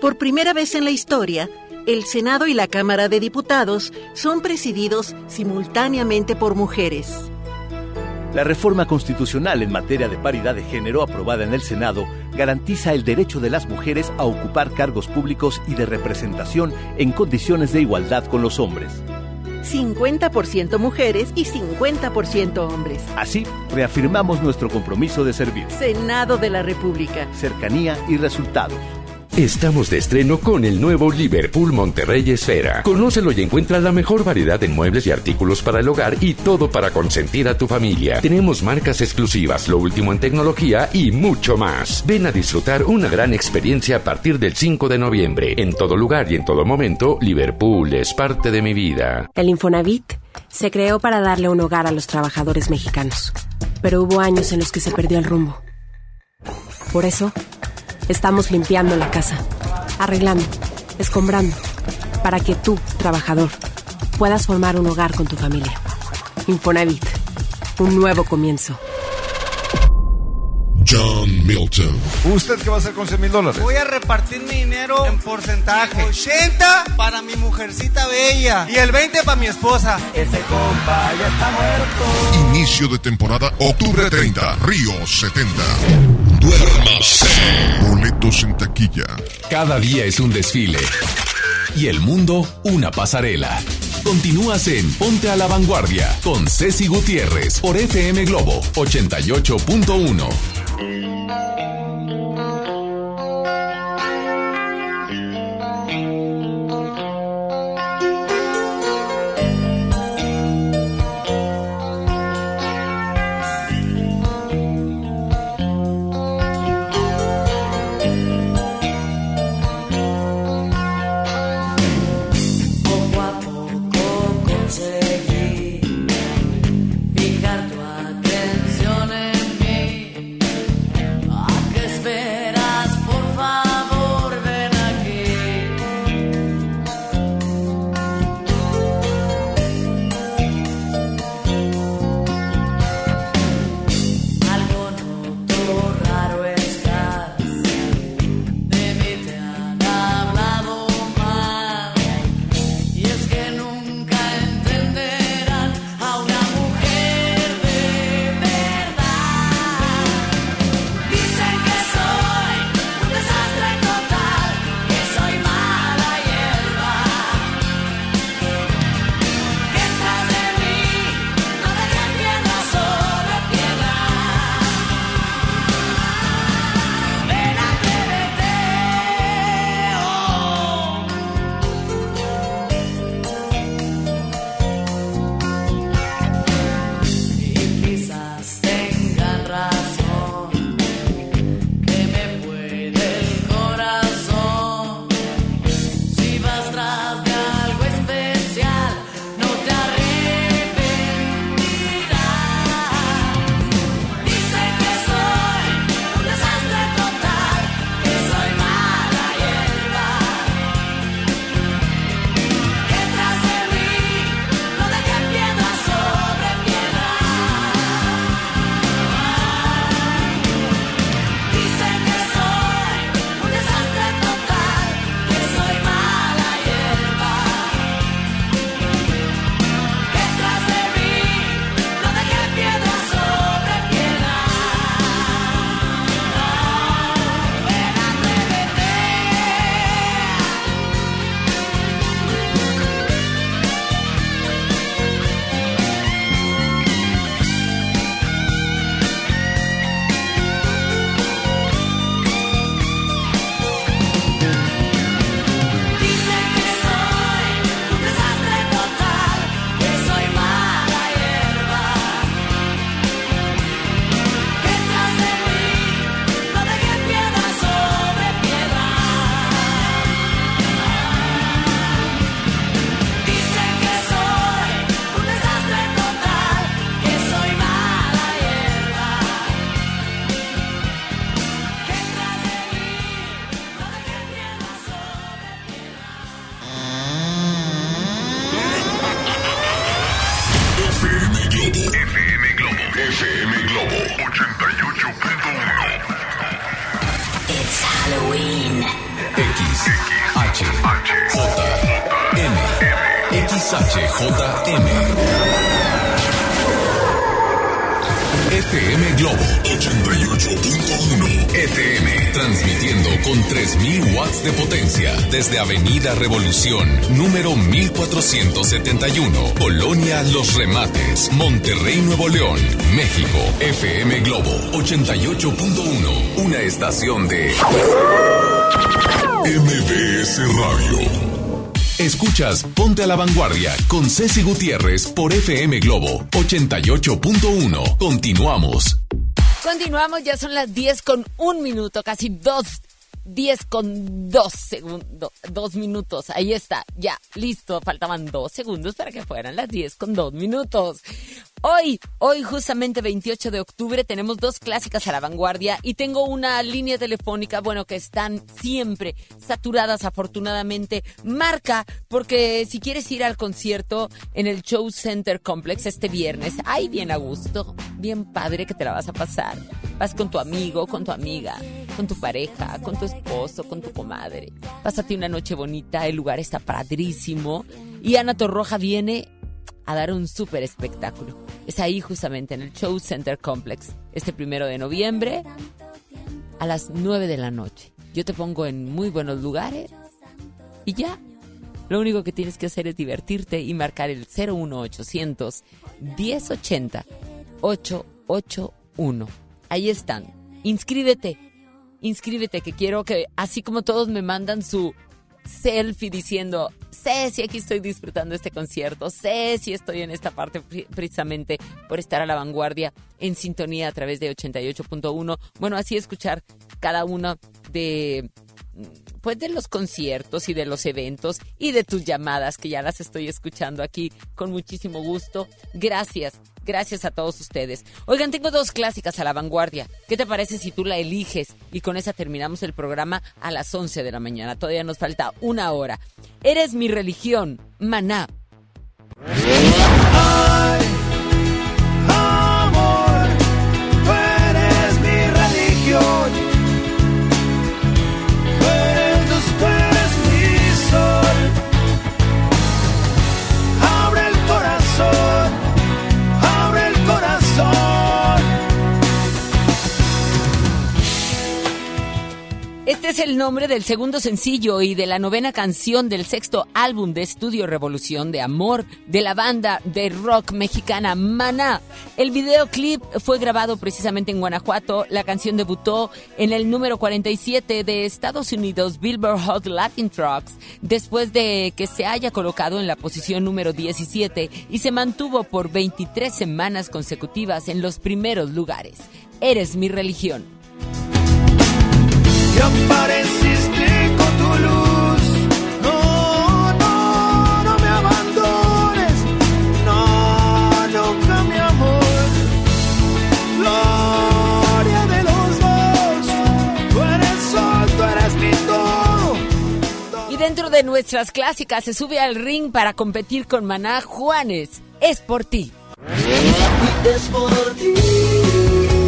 Speaker 30: Por primera vez en la historia, el Senado y la Cámara de Diputados son presididos simultáneamente por mujeres.
Speaker 31: La reforma constitucional en materia de paridad de género aprobada en el Senado garantiza el derecho de las mujeres a ocupar cargos públicos y de representación en condiciones de igualdad con los hombres.
Speaker 30: 50% mujeres y 50% hombres.
Speaker 31: Así, reafirmamos nuestro compromiso de servir.
Speaker 30: Senado de la República.
Speaker 31: Cercanía y resultados.
Speaker 32: Estamos de estreno con el nuevo Liverpool Monterrey Esfera. Conócelo y encuentra la mejor variedad de muebles y artículos para el hogar y todo para consentir a tu familia. Tenemos marcas exclusivas, lo último en tecnología y mucho más. Ven a disfrutar una gran experiencia a partir del 5 de noviembre. En todo lugar y en todo momento, Liverpool es parte de mi vida.
Speaker 19: El Infonavit se creó para darle un hogar a los trabajadores mexicanos, pero hubo años en los que se perdió el rumbo. Por eso, Estamos limpiando la casa, arreglando, escombrando, para que tú, trabajador, puedas formar un hogar con tu familia. Infonavit, un nuevo comienzo.
Speaker 33: John Milton.
Speaker 34: ¿Usted qué va a hacer con 100 mil dólares?
Speaker 20: Voy a repartir mi dinero en porcentaje. 80 para mi mujercita bella y el 20 para mi esposa. Ese compa ya está muerto.
Speaker 33: Inicio de temporada, octubre 30, Río 70. Duérmase. Boletos en taquilla.
Speaker 4: Cada día es un desfile. y el mundo una pasarela. Continúas en Ponte a la Vanguardia con Ceci Gutiérrez por
Speaker 33: FM Globo 88.1.
Speaker 4: Thank you. Transmitiendo con 3000 watts de potencia desde Avenida Revolución, número 1471, Colonia Los Remates, Monterrey, Nuevo León, México. FM Globo 88.1, una estación de MBS Radio. Escuchas Ponte a la Vanguardia con Ceci Gutiérrez por FM Globo 88.1. Continuamos.
Speaker 6: Continuamos, ya son las 10 con un minuto, casi dos. 10 con 2 segundos, 2 minutos. Ahí está, ya, listo. Faltaban 2 segundos para que fueran las 10 con 2 minutos. Hoy, hoy justamente 28 de octubre tenemos dos clásicas a la vanguardia y tengo una línea telefónica, bueno, que están siempre saturadas afortunadamente. Marca, porque si quieres ir al concierto en el Show Center Complex este viernes, ay, bien a gusto, bien padre que te la vas a pasar. Vas con tu amigo, con tu amiga, con tu pareja, con tu esposo, con tu comadre. Pásate una noche bonita, el lugar está padrísimo y Ana Torroja viene a dar un súper espectáculo. Es ahí justamente en el Show Center Complex, este primero de noviembre, a las 9 de la noche. Yo te pongo en muy buenos lugares y ya, Lo único que tienes que hacer es divertirte y marcar el 01800 1080 881. Ahí están. Inscríbete. Inscríbete que quiero que así como todos me mandan su selfie diciendo, sé si aquí estoy disfrutando este concierto, sé si estoy en esta parte precisamente por estar a la vanguardia en sintonía a través de 88.1. Bueno, así escuchar cada uno de pues de los conciertos y de los eventos y de tus llamadas que ya las estoy escuchando aquí con muchísimo gusto. Gracias, gracias a todos ustedes. Oigan, tengo dos clásicas a la vanguardia. ¿Qué te parece si tú la eliges y con esa terminamos el programa a las 11 de la mañana? Todavía nos falta una hora. Eres mi religión, maná.
Speaker 35: amor,
Speaker 6: Este es el nombre del segundo sencillo y de la novena canción del sexto álbum de estudio Revolución de Amor de la banda de rock mexicana Maná. El videoclip fue grabado precisamente en Guanajuato. La canción debutó en el número 47 de Estados Unidos Billboard Hot Latin Trucks después de que se haya colocado en la posición número 17 y se mantuvo por 23 semanas consecutivas en los primeros lugares. Eres mi religión.
Speaker 35: De
Speaker 6: nuestras clásicas se sube al ring para competir con Maná Juanes. Es por ti.
Speaker 35: Y es por ti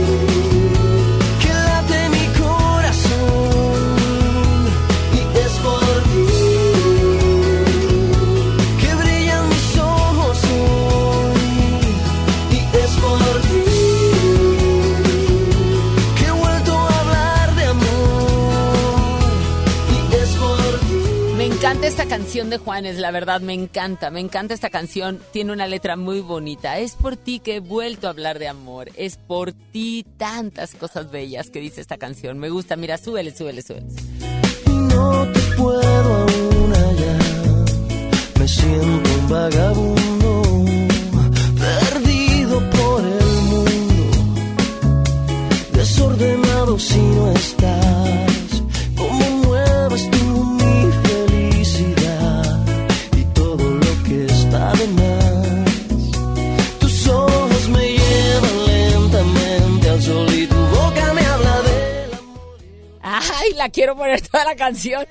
Speaker 6: encanta esta canción de Juanes, la verdad, me encanta, me encanta esta canción, tiene una letra muy bonita. Es por ti que he vuelto a hablar de amor, es por ti tantas cosas bellas que dice esta canción. Me gusta, mira, súbele, súbele, súbele.
Speaker 35: no te puedo aún hallar. Me siento un vagabundo, perdido por el mundo, desordenado si no estás.
Speaker 6: La quiero poner toda la canción.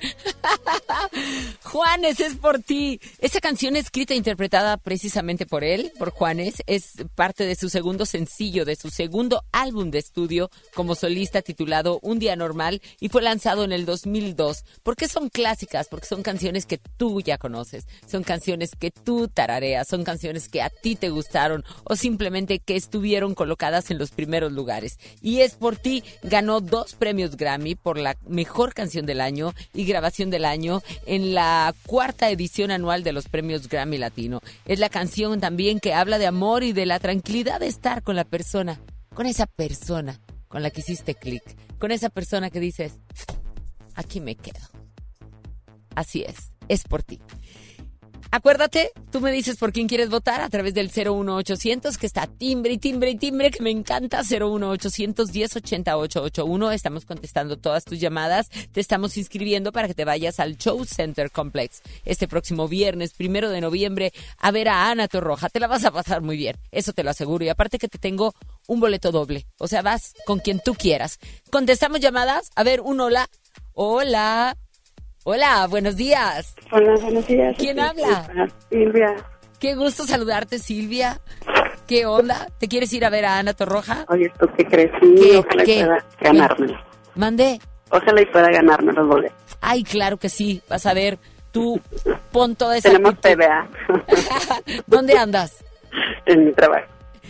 Speaker 6: Juanes, es por ti. Esta canción escrita e interpretada precisamente por él, por Juanes, es parte de su segundo sencillo, de su segundo álbum de estudio como solista titulado Un Día Normal y fue lanzado en el 2002. ¿Por qué son clásicas? Porque son canciones que tú ya conoces, son canciones que tú tarareas, son canciones que a ti te gustaron o simplemente que estuvieron colocadas en los primeros lugares. Y es por ti, ganó dos premios Grammy por la mejor canción del año y grabación del año en la cuarta edición anual de los premios Grammy Latino. Es la canción también que habla de amor y de la tranquilidad de estar con la persona, con esa persona con la que hiciste clic, con esa persona que dices, aquí me quedo. Así es, es por ti. Acuérdate, tú me dices por quién quieres votar a través del 01800 que está timbre y timbre y timbre que me encanta 01800 1080 881. Estamos contestando todas tus llamadas. Te estamos inscribiendo para que te vayas al Show Center Complex este próximo viernes, primero de noviembre, a ver a Ana Torroja. Te la vas a pasar muy bien, eso te lo aseguro. Y aparte que te tengo un boleto doble, o sea, vas con quien tú quieras. Contestamos llamadas. A ver, un hola. Hola. Hola, buenos días.
Speaker 36: Hola, buenos días.
Speaker 6: ¿Quién habla?
Speaker 36: Silvia.
Speaker 6: Qué gusto saludarte, Silvia. ¿Qué onda? ¿Te quieres ir a ver a Ana Torroja?
Speaker 36: Oye, ¿tú qué crees? Sí,
Speaker 6: ¿Qué?
Speaker 36: ojalá
Speaker 6: ¿Qué?
Speaker 36: pueda ganármelo.
Speaker 6: Mandé.
Speaker 36: Ojalá y pueda ganarme los boletos.
Speaker 6: Ay, claro que sí. Vas a ver, tú pon toda esa
Speaker 36: Tenemos. TVA
Speaker 6: ¿Dónde andas?
Speaker 36: en mi trabajo.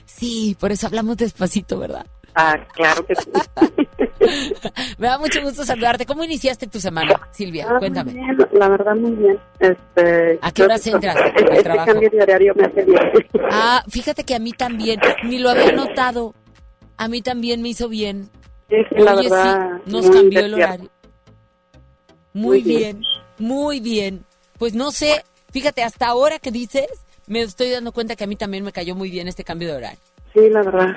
Speaker 6: Sí, por eso hablamos despacito, ¿verdad?
Speaker 36: Ah, claro que sí.
Speaker 6: Me da mucho gusto saludarte. ¿Cómo iniciaste tu semana, Silvia?
Speaker 36: Ah,
Speaker 6: Cuéntame.
Speaker 36: bien, la verdad, muy bien. Este,
Speaker 6: ¿A qué horas entras
Speaker 36: Este,
Speaker 6: al
Speaker 36: este
Speaker 6: trabajo?
Speaker 36: cambio de horario me hace bien.
Speaker 6: Ah, fíjate que a mí también, ni lo había notado. A mí también me hizo bien.
Speaker 36: Sí, la verdad,
Speaker 6: sí, nos
Speaker 36: muy
Speaker 6: cambió el horario. Muy,
Speaker 36: Muy
Speaker 6: bien.
Speaker 36: bien.
Speaker 6: muy bien. Pues no sé, fíjate, hasta ahora que dices, me estoy dando cuenta que a mí también me cayó muy bien este cambio de horario.
Speaker 36: Sí, la verdad.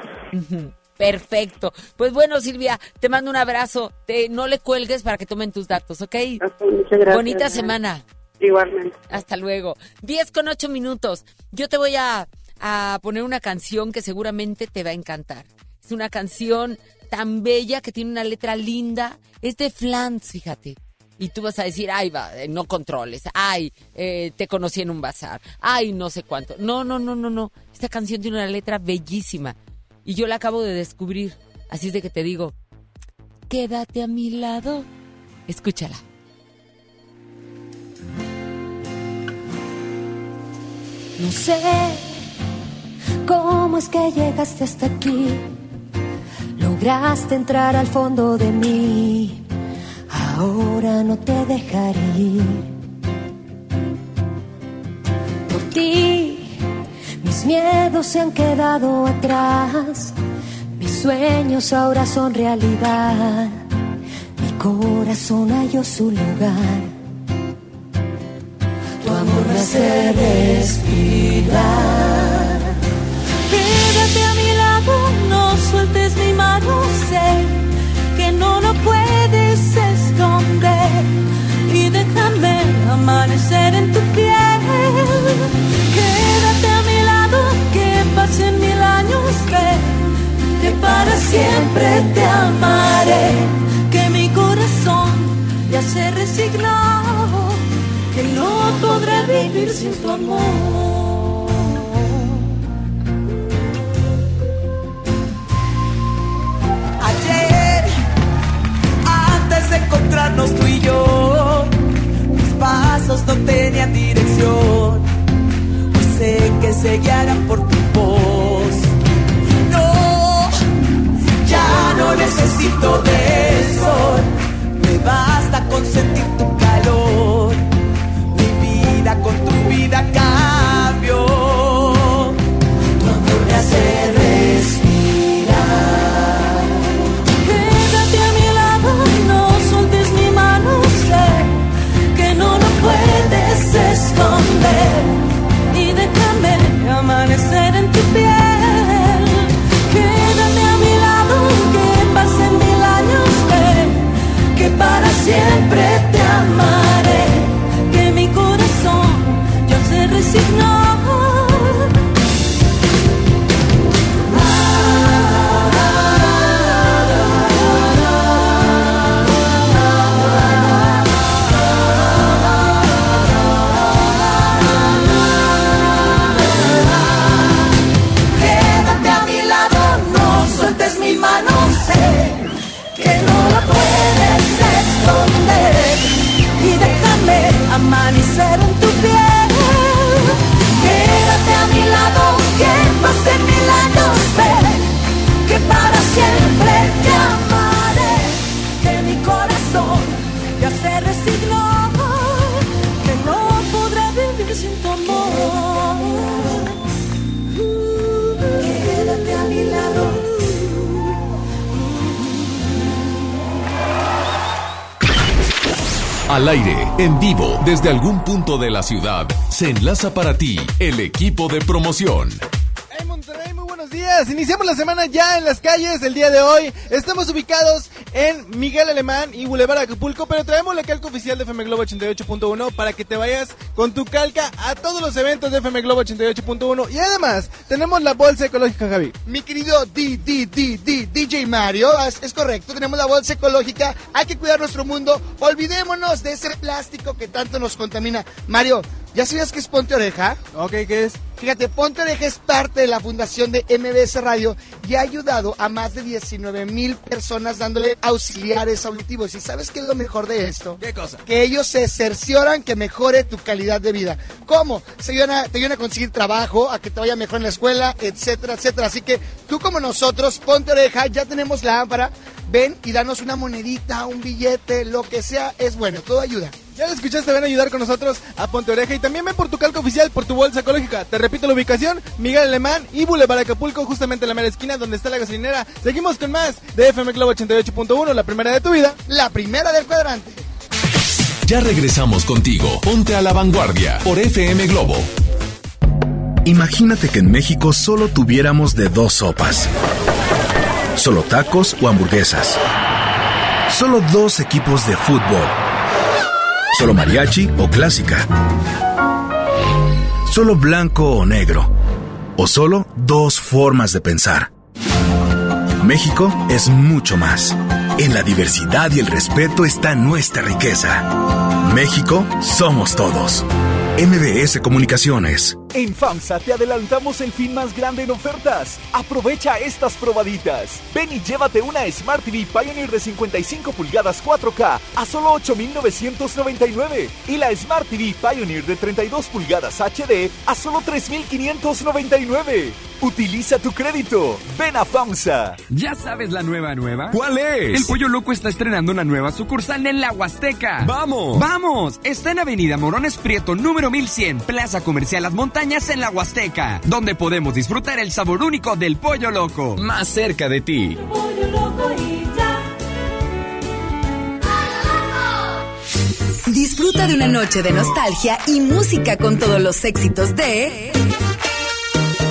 Speaker 6: Perfecto. Pues bueno, Silvia, te mando un abrazo. Te, no le cuelgues para que tomen tus datos, ¿ok?
Speaker 36: Muchas gracias.
Speaker 6: Bonita semana.
Speaker 36: Igualmente.
Speaker 6: Hasta luego. 10 con 8 minutos. Yo te voy a, a poner una canción que seguramente te va a encantar. Es una canción tan bella que tiene una letra linda. Es de Flans, fíjate. Y tú vas a decir, ay, va, eh, no controles, ay, eh, te conocí en un bazar, ay, no sé cuánto. No, no, no, no, no. Esta canción tiene una letra bellísima. Y yo la acabo de descubrir. Así es de que te digo, quédate a mi lado. Escúchala.
Speaker 16: No sé cómo es que llegaste hasta aquí. Lograste entrar al fondo de mí. Ahora no te dejaré ir. Por ti, mis miedos se han quedado atrás. Mis sueños ahora son realidad. Mi corazón halló su lugar. Tu amor me hace respirar.
Speaker 37: Quédate a mi lado, no sueltes mi mano, sé que no lo puedes esconder y déjame amanecer en tu piel. Pasen mil años, que para siempre te amaré, que mi corazón ya se resignó, que no podré vivir sin tu amor.
Speaker 22: Ayer, antes de encontrarnos tú y yo, mis pasos no tenían dirección. Sé que se guiarán por tu No, ya no necesito del sol. Me basta con sentir tu calor. Mi vida con tu vida cambió. Tu amor me hace respirar.
Speaker 4: Al aire, en vivo, desde algún punto de la ciudad, se enlaza para ti el equipo de promoción.
Speaker 38: Hey Monterrey, muy buenos días. Iniciamos la semana ya en las calles el día de hoy. Estamos ubicados en Miguel Alemán y Boulevard Acapulco, pero traemos la calca oficial de FM Globo 88.1 para que te vayas con tu calca a todos los eventos de FM Globo 88.1 y además tenemos la bolsa ecológica, Javi.
Speaker 39: Mi querido D, D, D, D, DJ Mario, es, es correcto, tenemos la bolsa ecológica, hay que cuidar nuestro mundo, olvidémonos de ese plástico que tanto nos contamina. Mario, ¿ya sabías que es Ponte Oreja?
Speaker 38: Ok, ¿qué es?
Speaker 39: Fíjate, Ponte Oreja es parte de la fundación de MBS Radio y ha ayudado a más de 19 mil personas dándole auxiliares auditivos. ¿Y sabes qué es lo mejor de esto?
Speaker 38: ¿Qué cosa?
Speaker 39: Que ellos se cercioran que mejore tu calidad de vida. ¿Cómo? Se ayudan a, te ayudan a conseguir trabajo, a que te vaya mejor en la escuela, etcétera, etcétera. Así que tú como nosotros, Ponte Oreja, ya tenemos la lámpara
Speaker 40: ven y danos una monedita, un billete, lo que sea, es bueno, todo ayuda.
Speaker 38: Ya lo escuchaste, ven a ayudar con nosotros a Ponte Oreja y también ven por tu calco oficial, por tu bolsa ecológica. Te repito la ubicación, Miguel Alemán y Boulevard Acapulco, justamente en la mera esquina donde está la gasolinera. Seguimos con más de FM Globo 88.1, la primera de tu vida.
Speaker 40: La primera del cuadrante.
Speaker 4: Ya regresamos contigo. Ponte a la vanguardia por FM Globo.
Speaker 41: Imagínate que en México solo tuviéramos de dos sopas. Solo tacos o hamburguesas. Solo dos equipos de fútbol. Solo mariachi o clásica. Solo blanco o negro. O solo dos formas de pensar. México es mucho más. En la diversidad y el respeto está nuestra riqueza. México somos todos. MBS Comunicaciones.
Speaker 42: En FAMSA te adelantamos el fin más grande en ofertas. Aprovecha estas probaditas. Ven y llévate una Smart TV Pioneer de 55 pulgadas 4K a solo 8,999 y la Smart TV Pioneer de 32 pulgadas HD a solo 3,599. Utiliza tu crédito. Ven a FAMSA.
Speaker 39: ¿Ya sabes la nueva nueva?
Speaker 42: ¿Cuál es?
Speaker 39: El Pollo Loco está estrenando una nueva sucursal en la Huasteca.
Speaker 42: ¡Vamos!
Speaker 39: ¡Vamos! Está en Avenida Morones Prieto, número 1100, Plaza Comercial Las Montañas en la Huasteca, donde podemos disfrutar el sabor único del Pollo Loco.
Speaker 22: Más cerca de ti.
Speaker 23: Disfruta de una noche de nostalgia y música con todos los éxitos de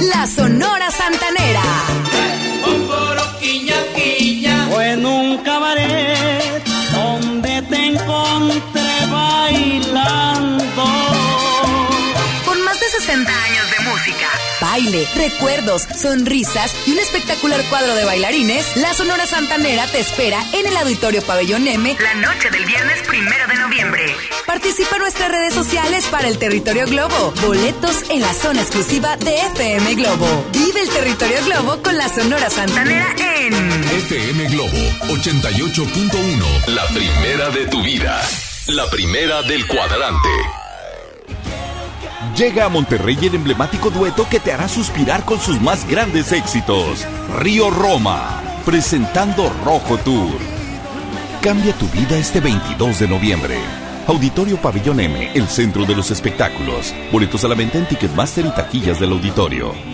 Speaker 23: La Sonora Santanera. Baile, recuerdos, sonrisas y un espectacular cuadro de bailarines, la Sonora Santanera te espera en el Auditorio Pabellón M la noche del viernes primero de noviembre. Participa en nuestras redes sociales para el Territorio Globo. Boletos en la zona exclusiva de FM Globo. Vive el Territorio Globo con la Sonora Santanera en
Speaker 4: FM Globo 88.1. La primera de tu vida. La primera del cuadrante.
Speaker 43: Llega a Monterrey el emblemático dueto que te hará suspirar con sus más grandes éxitos. Río Roma, presentando Rojo Tour. Cambia tu vida este 22 de noviembre. Auditorio Pabellón M, el centro de los espectáculos. Boletos a la venta en Ticketmaster y taquillas del auditorio.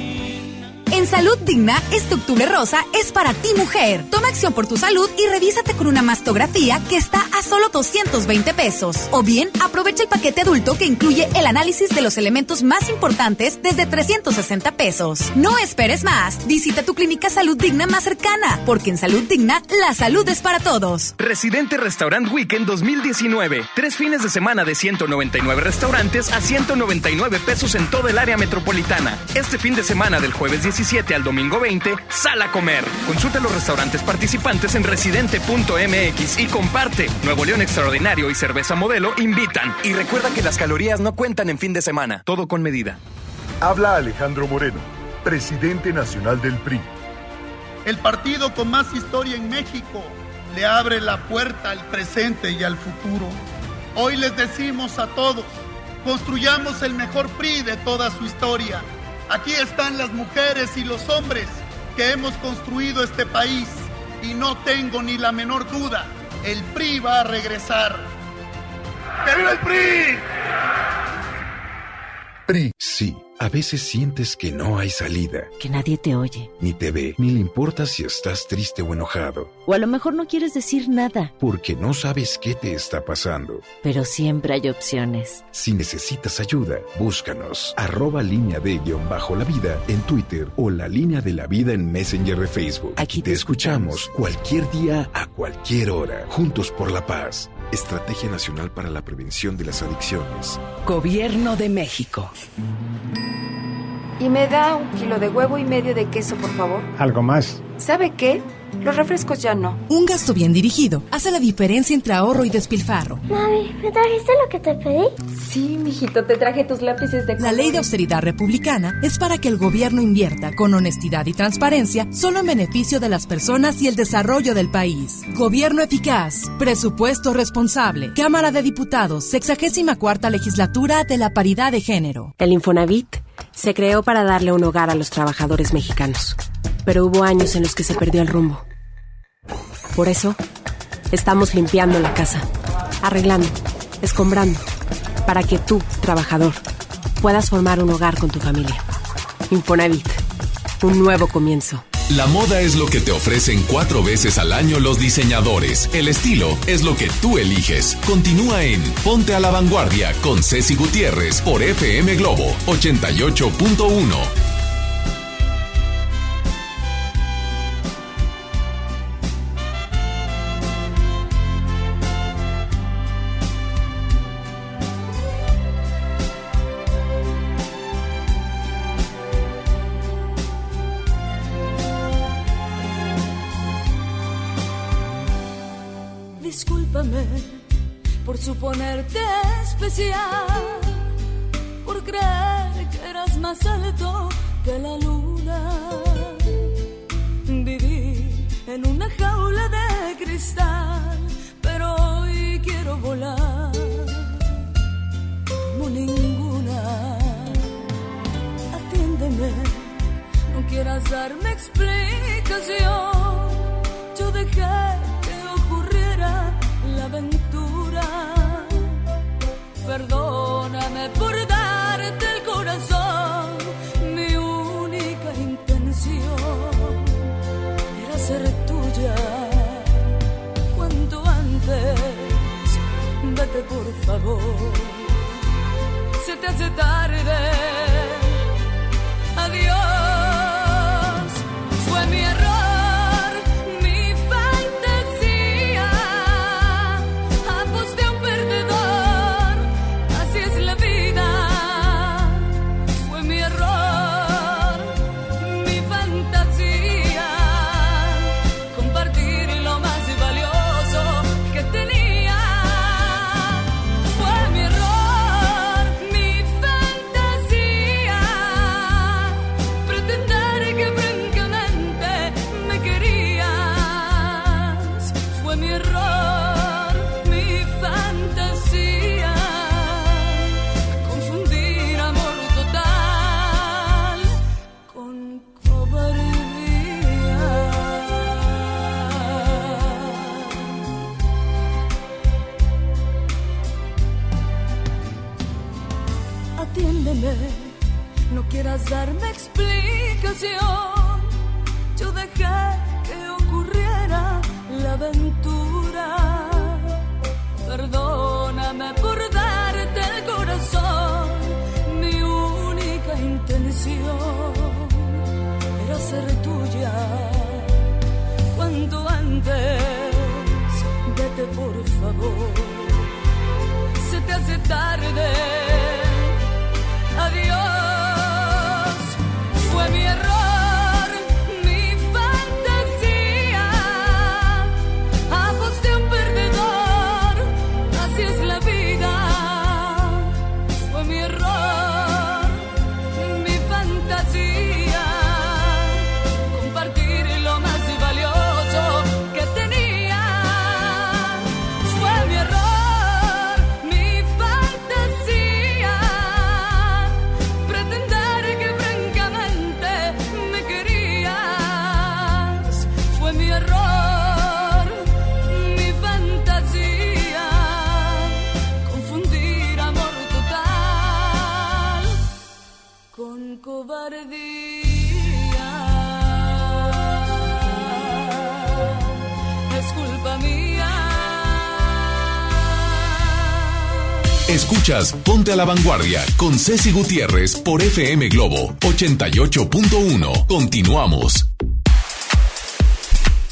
Speaker 23: En Salud Digna, este octubre rosa es para ti mujer. Toma acción por tu salud y revísate con una mastografía que está a solo 220 pesos. O bien, aprovecha el paquete adulto que incluye el análisis de los elementos más importantes desde 360 pesos. No esperes más. Visita tu clínica Salud Digna más cercana, porque en Salud Digna, la salud es para todos.
Speaker 27: Residente Restaurant Weekend 2019. Tres fines de semana de 199 restaurantes a 199 pesos en todo el área metropolitana. Este fin de semana del jueves 17 al domingo 20, sal a comer. Consulta los restaurantes participantes en residente.mx y comparte. Nuevo León Extraordinario y Cerveza Modelo invitan. Y recuerda que las calorías no cuentan en fin de semana. Todo con medida.
Speaker 44: Habla Alejandro Moreno, presidente nacional del PRI.
Speaker 45: El partido con más historia en México le abre la puerta al presente y al futuro. Hoy les decimos a todos, construyamos el mejor PRI de toda su historia. Aquí están las mujeres y los hombres que hemos construido este país y no tengo ni la menor duda, el PRI va a regresar. ¡Que viva el PRI!
Speaker 15: PRI, sí. A veces sientes que no hay salida.
Speaker 16: Que nadie te oye.
Speaker 15: Ni te ve, ni le importa si estás triste o enojado.
Speaker 16: O a lo mejor no quieres decir nada.
Speaker 15: Porque no sabes qué te está pasando.
Speaker 16: Pero siempre hay opciones.
Speaker 15: Si necesitas ayuda, búscanos. Arroba línea de guion bajo la vida en Twitter o la línea de la vida en Messenger de Facebook.
Speaker 16: Aquí
Speaker 15: te, escuchamos. cualquier día a cualquier hora. Juntos por la paz. Estrategia Nacional para la Prevención de las Adicciones.
Speaker 18: Gobierno de México.
Speaker 1: Y me da un kilo de huevo y medio de queso, por favor.
Speaker 46: ¿Algo más?
Speaker 1: ¿Sabe qué? Los refrescos ya no.
Speaker 5: Un gasto bien dirigido hace la diferencia entre ahorro y despilfarro.
Speaker 47: Mami, ¿me trajiste lo que te pedí?
Speaker 1: Sí, mijito, te traje tus lápices de
Speaker 5: La ley de austeridad republicana es para que el gobierno invierta con honestidad y transparencia solo en beneficio de las personas y el desarrollo del país. Gobierno eficaz, presupuesto responsable, Cámara de Diputados, 64 legislatura de la paridad de género.
Speaker 19: El Infonavit se creó para darle un hogar a los trabajadores mexicanos, pero hubo años en los que se perdió el rumbo. Por eso, estamos limpiando la casa, arreglando, escombrando, para que tú, trabajador, puedas formar un hogar con tu familia. Infonavit, un nuevo comienzo.
Speaker 4: La moda es lo que te ofrecen cuatro veces al año los diseñadores. El estilo es lo que tú eliges. Continúa en Ponte a la Vanguardia con Ceci Gutiérrez por FM Globo 88.1.
Speaker 48: por suponerte especial, por creer que eras más alto que la luna. Viví en una jaula de cristal, pero hoy quiero volar como ninguna. Atiéndeme, no quieras darme explicación. Yo dejé Perdóname por darte el corazón. Mi única intención era ser tuya. Cuanto antes, vete por favor. Se te hace tarde. Yo dejé que ocurriera la aventura. Perdóname por darte el corazón. Mi única intención era ser tuya. Cuanto antes, vete por favor. Se te hace tarde. Adiós.
Speaker 4: Escuchas Ponte a la Vanguardia con Ceci Gutiérrez por FM Globo 88.1. Continuamos.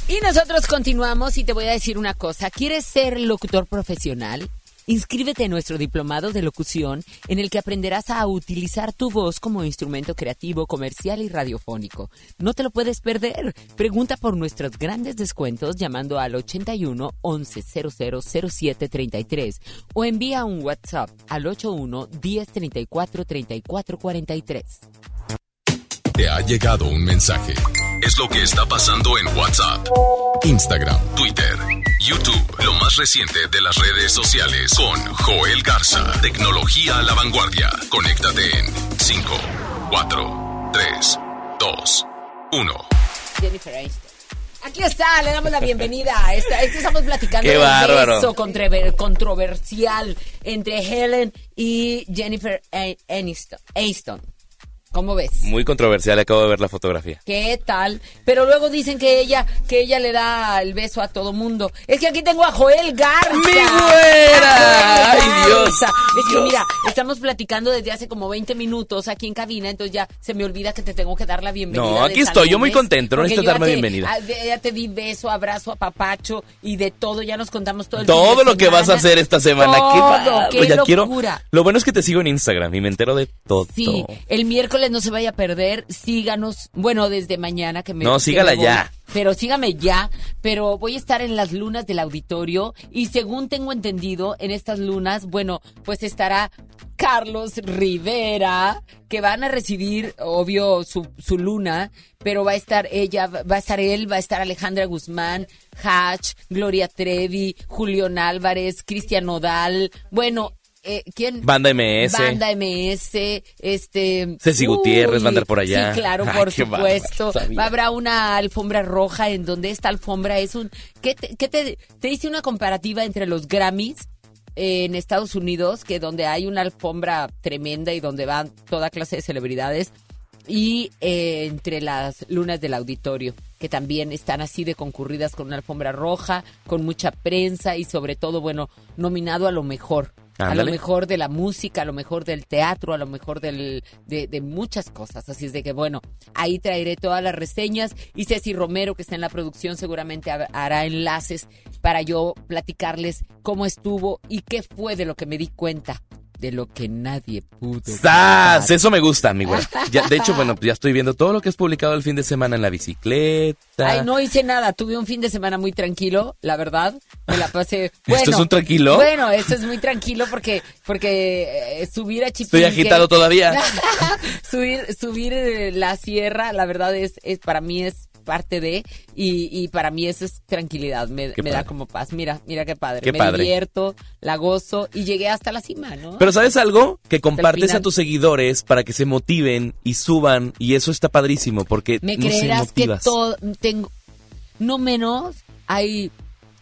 Speaker 49: Y nosotros continuamos y te voy a decir una cosa. ¿Quieres ser locutor profesional? Inscríbete en nuestro diplomado de locución en el que aprenderás a utilizar tu voz como instrumento creativo, comercial y radiofónico. No te lo puedes perder. Pregunta por nuestros grandes descuentos llamando al 81 11 00 07 33 o envía un WhatsApp al 81 10 34 34 43.
Speaker 4: Te ha llegado un mensaje. Es lo que está pasando en WhatsApp, Instagram, Twitter, YouTube. Lo más reciente de las redes sociales con Joel Garza. Tecnología a la vanguardia. Conéctate en 5, 4, 3, 2, 1.
Speaker 49: Jennifer Aniston.
Speaker 6: Aquí está, le damos la bienvenida. Esta, esta estamos platicando
Speaker 50: Qué
Speaker 6: beso controver- controversial entre Helen y Jennifer Aniston. ¿Cómo ves?
Speaker 50: Muy controversial, acabo de ver la fotografía.
Speaker 6: ¿Qué tal? Pero luego dicen que ella, que ella le da el beso a todo mundo. Es que aquí tengo a Joel Garza.
Speaker 50: ¡Mi güera! ¡Ay, Dios!
Speaker 6: Es que
Speaker 50: Dios.
Speaker 6: mira, estamos platicando desde hace como 20 minutos aquí en cabina, entonces ya se me olvida que te tengo que dar la bienvenida.
Speaker 50: No, aquí estoy, yo muy contento, no necesito darme
Speaker 6: te-
Speaker 50: bienvenida.
Speaker 6: ah, Ya te di beso, abrazo, apapacho y de todo, ya nos contamos todo el
Speaker 50: Todo lo que vas a hacer esta semana.
Speaker 6: Todo,
Speaker 50: qué bárbaro,
Speaker 6: qué
Speaker 50: ya quiero.
Speaker 6: locura.
Speaker 50: Lo bueno es que te sigo en Instagram y me entero de todo.
Speaker 6: Sí, el miércoles no se vaya a perder, síganos, bueno, desde mañana que me
Speaker 50: No, sígala
Speaker 6: me
Speaker 50: ya.
Speaker 6: Pero sígame ya, pero voy a estar en las lunas del auditorio y según tengo entendido, en estas lunas, bueno, pues estará Carlos Rivera, que van a recibir, obvio, su, su luna, pero va a estar ella, va a estar él, va a estar Alejandra Guzmán, Hatch, Gloria Trevi, Julián Álvarez, Cristian Nodal, bueno, eh, ¿quién?
Speaker 50: Banda MS.
Speaker 6: Banda MS, este...
Speaker 50: Ceci Gutiérrez va a andar por allá.
Speaker 6: Sí, claro, por supuesto.
Speaker 50: bárbaro.
Speaker 6: Habrá una alfombra roja en donde esta alfombra es un... ¿Qué te, qué te, te hice una comparativa entre los Grammys eh, en Estados Unidos, que donde hay una alfombra tremenda y donde van toda clase de celebridades, y eh, entre las lunas del auditorio, que también están así de concurridas con una alfombra roja, con mucha prensa y sobre todo, bueno, nominado a lo mejor. A lo mejor de la música, a lo mejor del teatro, a lo mejor del, de, de muchas cosas. Así es de que, bueno, ahí traeré todas las reseñas y Ceci Romero, que está en la producción, seguramente ha- hará enlaces para yo platicarles cómo estuvo y qué fue de lo que me di cuenta, de lo que nadie pudo.
Speaker 50: ¡Sas! Eso me gusta, mi güey. Ya, de hecho, bueno, ya estoy viendo todo lo que has publicado el fin de semana en la bicicleta.
Speaker 6: Ay, no hice nada. Tuve un fin de semana muy tranquilo, la verdad. Me la pasé. Bueno,
Speaker 50: ¿Esto es un tranquilo?
Speaker 6: Bueno, esto es muy tranquilo porque porque eh, subir a Chipinque.
Speaker 50: Estoy agitado todavía.
Speaker 6: subir subir eh, la sierra, la verdad es, es para mí es parte de y, y para mí eso es tranquilidad, me, da como paz. Mira, mira qué padre.
Speaker 50: Qué
Speaker 6: me
Speaker 50: padre.
Speaker 6: divierto, la gozo y llegué hasta la cima, ¿no?
Speaker 50: Pero ¿sabes algo? Que compartes a tus seguidores para que se motiven y suban y eso está padrísimo porque
Speaker 6: Me
Speaker 50: no
Speaker 6: creerás que todo, tengo, no menos, hay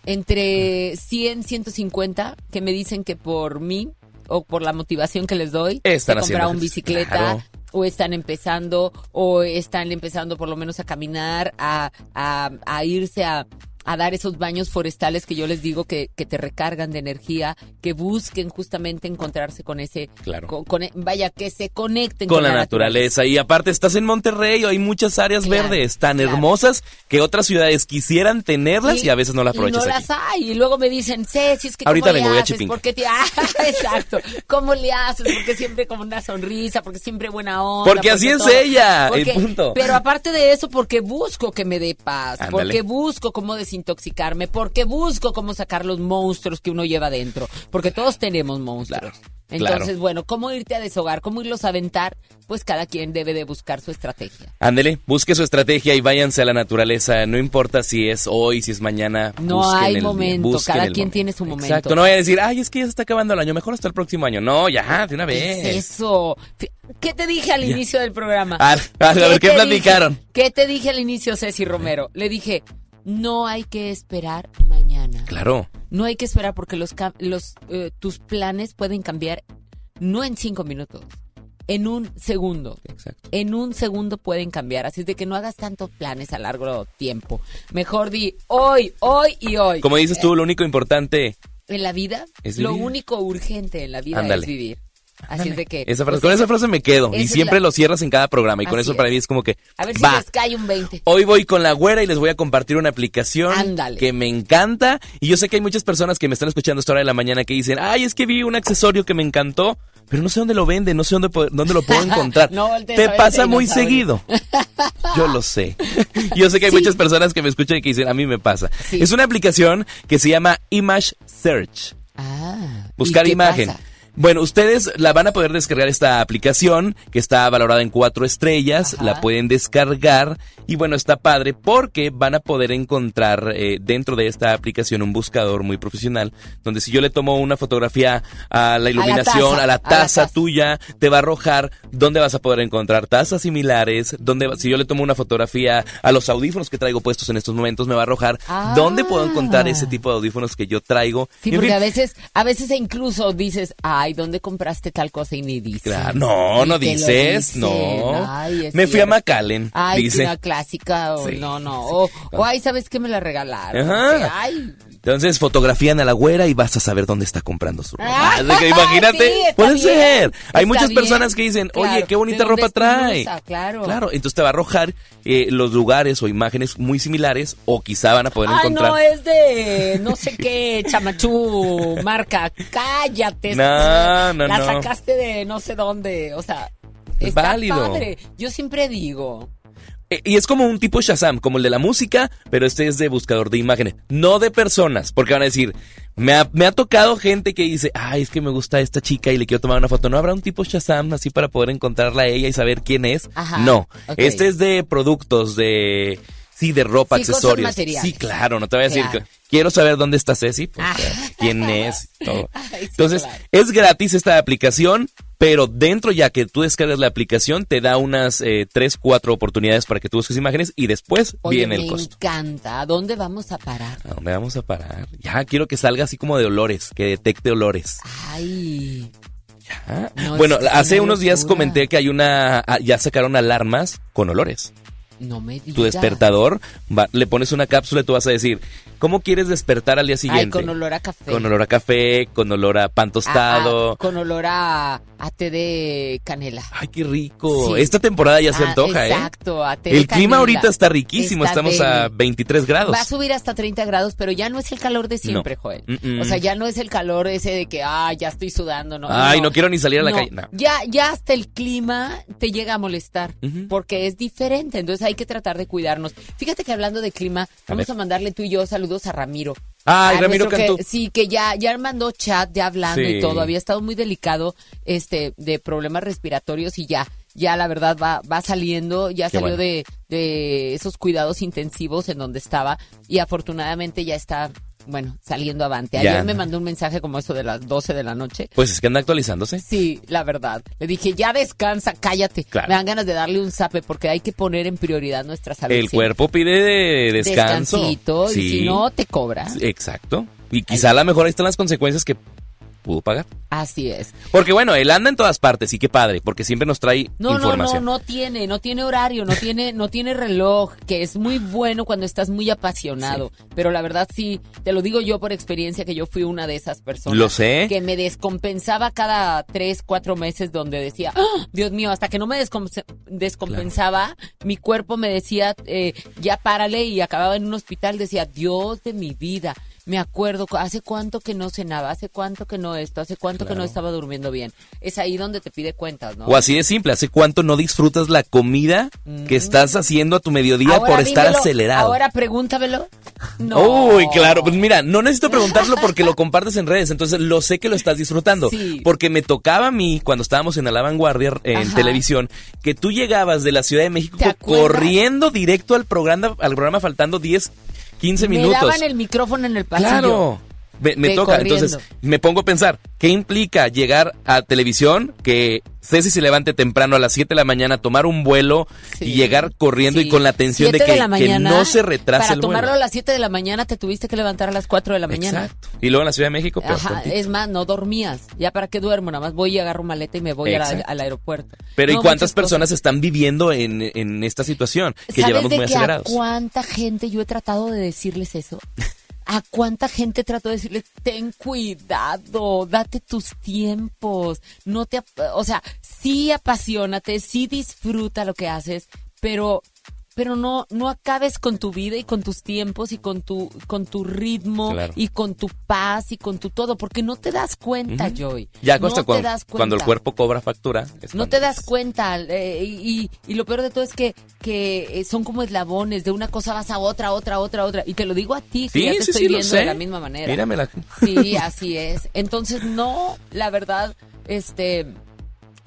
Speaker 6: entre 100, 150 que me dicen que por mí o por la motivación que les doy,
Speaker 50: Están
Speaker 6: de comprar
Speaker 50: haciendo
Speaker 6: un
Speaker 50: ejercicio,
Speaker 6: bicicleta
Speaker 50: claro.
Speaker 6: O están empezando o están empezando por lo menos a caminar, a, a, a irse a a dar esos baños forestales que yo les digo que, que te recargan de energía, que busquen justamente encontrarse con ese,
Speaker 50: Claro.
Speaker 6: con- con- vaya, que se conecten
Speaker 50: con la naturaleza. Y aparte estás en Monterrey, hay muchas áreas
Speaker 6: Claro,
Speaker 50: verdes tan
Speaker 6: claro.
Speaker 50: hermosas que otras ciudades quisieran tenerlas y, a veces no las
Speaker 6: y
Speaker 50: aprovechas
Speaker 6: no
Speaker 50: aquí.
Speaker 6: las hay. Y luego me dicen, Ceci, es que
Speaker 50: Ahorita
Speaker 6: ¿cómo le
Speaker 50: vengo, voy a? Chipinque.
Speaker 6: ¿Por qué te... Ah, exacto. ¿Cómo le haces? Porque siempre con una sonrisa, porque siempre buena onda.
Speaker 50: Porque así es
Speaker 6: todo.
Speaker 50: ella, el
Speaker 6: Porque-
Speaker 50: punto.
Speaker 6: Pero aparte de eso, porque busco que me dé paz,
Speaker 50: Ándale.
Speaker 6: porque busco cómo desintoxicarme, porque busco cómo sacar los monstruos que uno lleva dentro. Porque todos tenemos monstruos. Entonces,
Speaker 50: claro.
Speaker 6: bueno, ¿cómo irte a deshogar? ¿Cómo irlos a aventar? Pues cada quien debe de buscar su estrategia.
Speaker 50: Ándele, busque su estrategia y váyanse a la naturaleza. No importa si es hoy, si es mañana.
Speaker 6: No hay
Speaker 50: el-
Speaker 6: momento, cada quien
Speaker 50: momento.
Speaker 6: tiene su momento.
Speaker 50: Exacto, no vaya a decir, ay, es que ya se está acabando el año, mejor hasta el próximo año. No, ya, de una
Speaker 6: ¿Qué
Speaker 50: vez.
Speaker 6: es eso? ¿Qué te dije al
Speaker 50: Ya.
Speaker 6: inicio del programa?
Speaker 50: A, a ver, ¿qué platicaron?
Speaker 6: dije? ¿Qué te dije al inicio, Ceci Romero? Le dije, no hay que esperar mañana.
Speaker 50: Claro.
Speaker 6: No hay que esperar porque los, los eh, tus planes pueden cambiar no en cinco minutos, en un segundo.
Speaker 50: Exacto.
Speaker 6: En un segundo pueden cambiar. Así es de que no hagas tantos planes a largo tiempo. Mejor di hoy, hoy y hoy.
Speaker 50: Como dices tú, lo único importante.
Speaker 6: En la vida,
Speaker 50: Es
Speaker 6: lo único urgente en la vida
Speaker 50: Ándale.
Speaker 6: es vivir. Así es de que.
Speaker 50: Esa frase,
Speaker 6: pues,
Speaker 50: con esa frase me quedo. Y siempre
Speaker 6: la-
Speaker 50: lo cierras en cada programa. Y con
Speaker 6: Así
Speaker 50: eso para mí es como que.
Speaker 6: A ver si
Speaker 50: va.
Speaker 6: les cae un 20.
Speaker 50: Hoy voy con la güera y les voy a compartir una aplicación
Speaker 6: Ándale.
Speaker 50: que me encanta. Y yo sé que hay muchas personas que me están escuchando a esta hora de la mañana que dicen, ay, es que vi un accesorio que me encantó, pero no sé dónde lo venden, no sé dónde, dónde lo puedo encontrar.
Speaker 6: No
Speaker 50: Te pasa muy seguido. Yo lo sé. Yo sé que hay
Speaker 6: Sí.
Speaker 50: muchas personas que me escuchan y que dicen, a mí me pasa. Es una aplicación que se llama Image Search.
Speaker 6: Ah.
Speaker 50: Buscar
Speaker 6: ¿y qué
Speaker 50: imagen.
Speaker 6: pasa?
Speaker 50: Bueno, ustedes la van a poder descargar esta aplicación que está valorada en cuatro estrellas, la pueden descargar y bueno, está padre porque van a poder encontrar eh, dentro de esta aplicación un buscador muy profesional donde si yo le tomo una fotografía a la iluminación, a la taza,
Speaker 6: a la taza.
Speaker 50: tuya, te va a arrojar dónde vas a poder encontrar tazas similares, donde si yo le tomo una fotografía a los audífonos que traigo puestos en estos momentos, me va a arrojar
Speaker 6: Ah.
Speaker 50: dónde puedo encontrar ese tipo de audífonos que yo traigo.
Speaker 6: Sí,
Speaker 50: En
Speaker 6: porque
Speaker 50: fin,
Speaker 6: a veces, a veces incluso dices, ay, ¿dónde compraste tal cosa? Y ni dices.
Speaker 50: Claro, no, no dices,
Speaker 6: dicen.
Speaker 50: no.
Speaker 6: Ay,
Speaker 50: Me fui a. McAllen,
Speaker 6: Ay,
Speaker 50: dice.
Speaker 6: una clásica, o
Speaker 50: Sí,
Speaker 6: no, no. O, o, ay, ¿sabes qué me la regalaron?
Speaker 50: Ajá.
Speaker 6: Ay,
Speaker 50: Entonces fotografían a la güera y vas a saber dónde está comprando su ropa.
Speaker 6: Ah,
Speaker 50: Así que imagínate,
Speaker 6: sí,
Speaker 50: puede
Speaker 6: bien,
Speaker 50: ser. Hay muchas
Speaker 6: bien.
Speaker 50: personas que dicen, oye, qué bonita
Speaker 6: ¿de dónde
Speaker 50: ropa trae.
Speaker 6: Claro.
Speaker 50: Claro, entonces te va a arrojar eh, los lugares o imágenes muy similares o quizá van a poder
Speaker 6: Ay,
Speaker 50: encontrar.
Speaker 6: no, es de no sé qué, chamachú, marca. Cállate.
Speaker 50: No, no,
Speaker 6: La
Speaker 50: no.
Speaker 6: sacaste de no sé dónde. O sea,
Speaker 50: Es
Speaker 6: está
Speaker 50: válido.
Speaker 6: padre. Yo siempre digo.
Speaker 50: Eh, Y es como un tipo Shazam, como el de la música, pero este es de buscador de imágenes, no de personas, porque van a decir, me ha, me ha tocado gente que dice, ay, es que me gusta esta chica y le quiero tomar una foto. ¿No habrá un tipo Shazam así para poder encontrarla a ella y saber quién es?
Speaker 6: Ajá,
Speaker 50: no, este es de productos, de... Sí, de ropa,
Speaker 6: Sí,
Speaker 50: accesorios. Sí, claro, no te voy a decir
Speaker 6: Claro.
Speaker 50: quiero saber dónde está Ceci, pues,
Speaker 6: Ah.
Speaker 50: quién es, todo.
Speaker 6: Ay, sí,
Speaker 50: Entonces,
Speaker 6: claro.
Speaker 50: es gratis esta aplicación, pero dentro ya que tú descargas la aplicación, te da unas eh, tres, cuatro oportunidades para que tú busques imágenes y después
Speaker 6: Oye,
Speaker 50: viene
Speaker 6: me
Speaker 50: el costo.
Speaker 6: encanta. ¿A dónde vamos a parar?
Speaker 50: ¿A dónde vamos a parar? Ya quiero que salga así como de olores, que detecte olores.
Speaker 6: Ay. No,
Speaker 50: bueno, hace unos días comenté que hay una, ah, ya sacaron alarmas con olores.
Speaker 6: No me digas.
Speaker 50: Tu despertador, va- le pones una cápsula y tú vas a decir, ¿cómo quieres despertar al día siguiente?
Speaker 6: Ay, con olor a café.
Speaker 50: Con olor a café, con olor a pan
Speaker 6: Ah,
Speaker 50: tostado.
Speaker 6: ah, con olor a, a té de canela.
Speaker 50: Ay, qué rico.
Speaker 6: Sí.
Speaker 50: Esta temporada ya se
Speaker 6: Ah,
Speaker 50: antoja, ¿eh?
Speaker 6: Exacto, a té de
Speaker 50: El clima ahorita está riquísimo,
Speaker 6: Está
Speaker 50: estamos a
Speaker 6: deli.
Speaker 50: 23 grados.
Speaker 6: Va a subir hasta 30 grados, pero ya no es el calor de siempre,
Speaker 50: No.
Speaker 6: Joel. O sea, ya no es el calor ese de que, ah, ya estoy sudando, no.
Speaker 50: Ay, no quiero ni salir a la calle.
Speaker 6: Ya, ya hasta el clima te llega a molestar, porque es diferente, entonces hay que tratar de cuidarnos. Fíjate que hablando de clima, vamos a mandarle tú y yo saludos a Ramiro.
Speaker 50: Ay,
Speaker 6: A
Speaker 50: Ramiro
Speaker 6: nuestro que-
Speaker 50: Cantú.
Speaker 6: sí, que ya, ya mandó chat, ya hablando
Speaker 50: Sí.
Speaker 6: y todo. Había estado muy delicado este de problemas respiratorios y ya, ya la verdad va, va saliendo, ya
Speaker 50: Qué
Speaker 6: salió
Speaker 50: bueno.
Speaker 6: de, de esos cuidados intensivos en donde estaba y afortunadamente ya está, bueno, saliendo avante.
Speaker 50: Ya.
Speaker 6: Ayer me mandó un mensaje como eso de las 12 de la noche.
Speaker 50: Pues es que anda actualizándose.
Speaker 6: Sí, la verdad. Le dije, ya descansa, cállate.
Speaker 50: Claro.
Speaker 6: Me dan ganas de darle un zape porque hay que poner en prioridad nuestra salud.
Speaker 50: El cuerpo pide de descanso.
Speaker 6: Descansito,
Speaker 50: Sí.
Speaker 6: y si no, te cobra.
Speaker 50: Exacto. Y quizá a lo mejor ahí están las consecuencias que pudo pagar.
Speaker 6: Así es.
Speaker 50: Porque bueno, él anda en todas partes y qué padre, porque siempre nos trae
Speaker 6: No, no, no,
Speaker 50: información.
Speaker 6: no tiene, no tiene horario, no tiene, no tiene reloj, que es muy bueno cuando estás muy apasionado. Pero la verdad sí, te lo digo yo por experiencia que yo fui una de esas personas.
Speaker 50: Lo sé.
Speaker 6: Que me descompensaba cada tres, cuatro meses donde decía, "Ah, Dios mío, hasta que no me descomp- descompensaba, mi cuerpo me decía, eh, ya párale y acababa en un hospital, decía, Dios de mi vida. Me acuerdo, cu- hace cuánto que no cenaba, hace cuánto que no esto, hace cuánto que no estaba durmiendo bien. Es ahí donde te pide cuentas, ¿no?
Speaker 50: O así de simple, ¿hace cuánto no disfrutas la comida que estás haciendo a tu mediodía
Speaker 6: Mm. Ahora
Speaker 50: por estar acelerado?
Speaker 6: Ahora pregúntamelo. No.
Speaker 50: Uy, claro, pues mira, no necesito preguntarlo porque lo compartes en redes, entonces lo sé que lo estás disfrutando.
Speaker 6: Sí.
Speaker 50: Porque me tocaba a mí, cuando estábamos en la vanguardia en
Speaker 6: Ajá.
Speaker 50: televisión, que tú llegabas de la Ciudad de México corriendo directo al programa, al programa faltando 10, 15
Speaker 6: Me
Speaker 50: minutos.
Speaker 6: daban el micrófono en el pasillo.
Speaker 50: Claro. Me, me toca,
Speaker 6: corriendo.
Speaker 50: entonces me pongo a pensar, ¿qué implica llegar a televisión? Que Ceci se levante temprano a las 7 de la mañana, tomar un vuelo y llegar corriendo y con la tensión de que,
Speaker 6: la
Speaker 50: que
Speaker 6: mañana,
Speaker 50: no se retrase
Speaker 6: Para
Speaker 50: el
Speaker 6: tomarlo a las 7 de la mañana te tuviste que levantar a las 4 de la mañana.
Speaker 50: Exacto. Y luego en la Ciudad de México, peor
Speaker 6: Ajá, es más, no dormías. Ya para qué duermo, nada más voy y agarro maleta y me voy la- al aeropuerto.
Speaker 50: Pero
Speaker 6: No,
Speaker 50: ¿y cuántas personas están viviendo en, en esta situación que
Speaker 6: ¿Sabes
Speaker 50: llevamos
Speaker 6: de
Speaker 50: muy
Speaker 6: que
Speaker 50: acelerados?
Speaker 6: a cuánta gente yo he tratado de decirles eso? ¿A cuánta gente trato de decirles, ten cuidado, date tus tiempos, no te, o sea, sí apasionate, sí disfruta lo que haces, pero pero no no acabes con tu vida y con tus tiempos y con tu con tu ritmo
Speaker 50: Claro.
Speaker 6: y con tu paz y con tu todo, porque no te das cuenta, Joy.
Speaker 50: Ya
Speaker 6: no te
Speaker 50: cuando,
Speaker 6: das
Speaker 50: cuando el
Speaker 6: cuenta.
Speaker 50: cuerpo cobra factura.
Speaker 6: No te das cuenta eh, y, y- lo peor de todo es que, que eh, son como eslabones, de una cosa vas a otra, otra, otra, otra. Y te lo digo a ti, que
Speaker 50: Sí,
Speaker 6: ya te
Speaker 50: sí,
Speaker 6: estoy
Speaker 50: sí,
Speaker 6: viendo de la misma manera.
Speaker 50: Míramela.
Speaker 6: Sí, así es. Entonces, no, la verdad, este,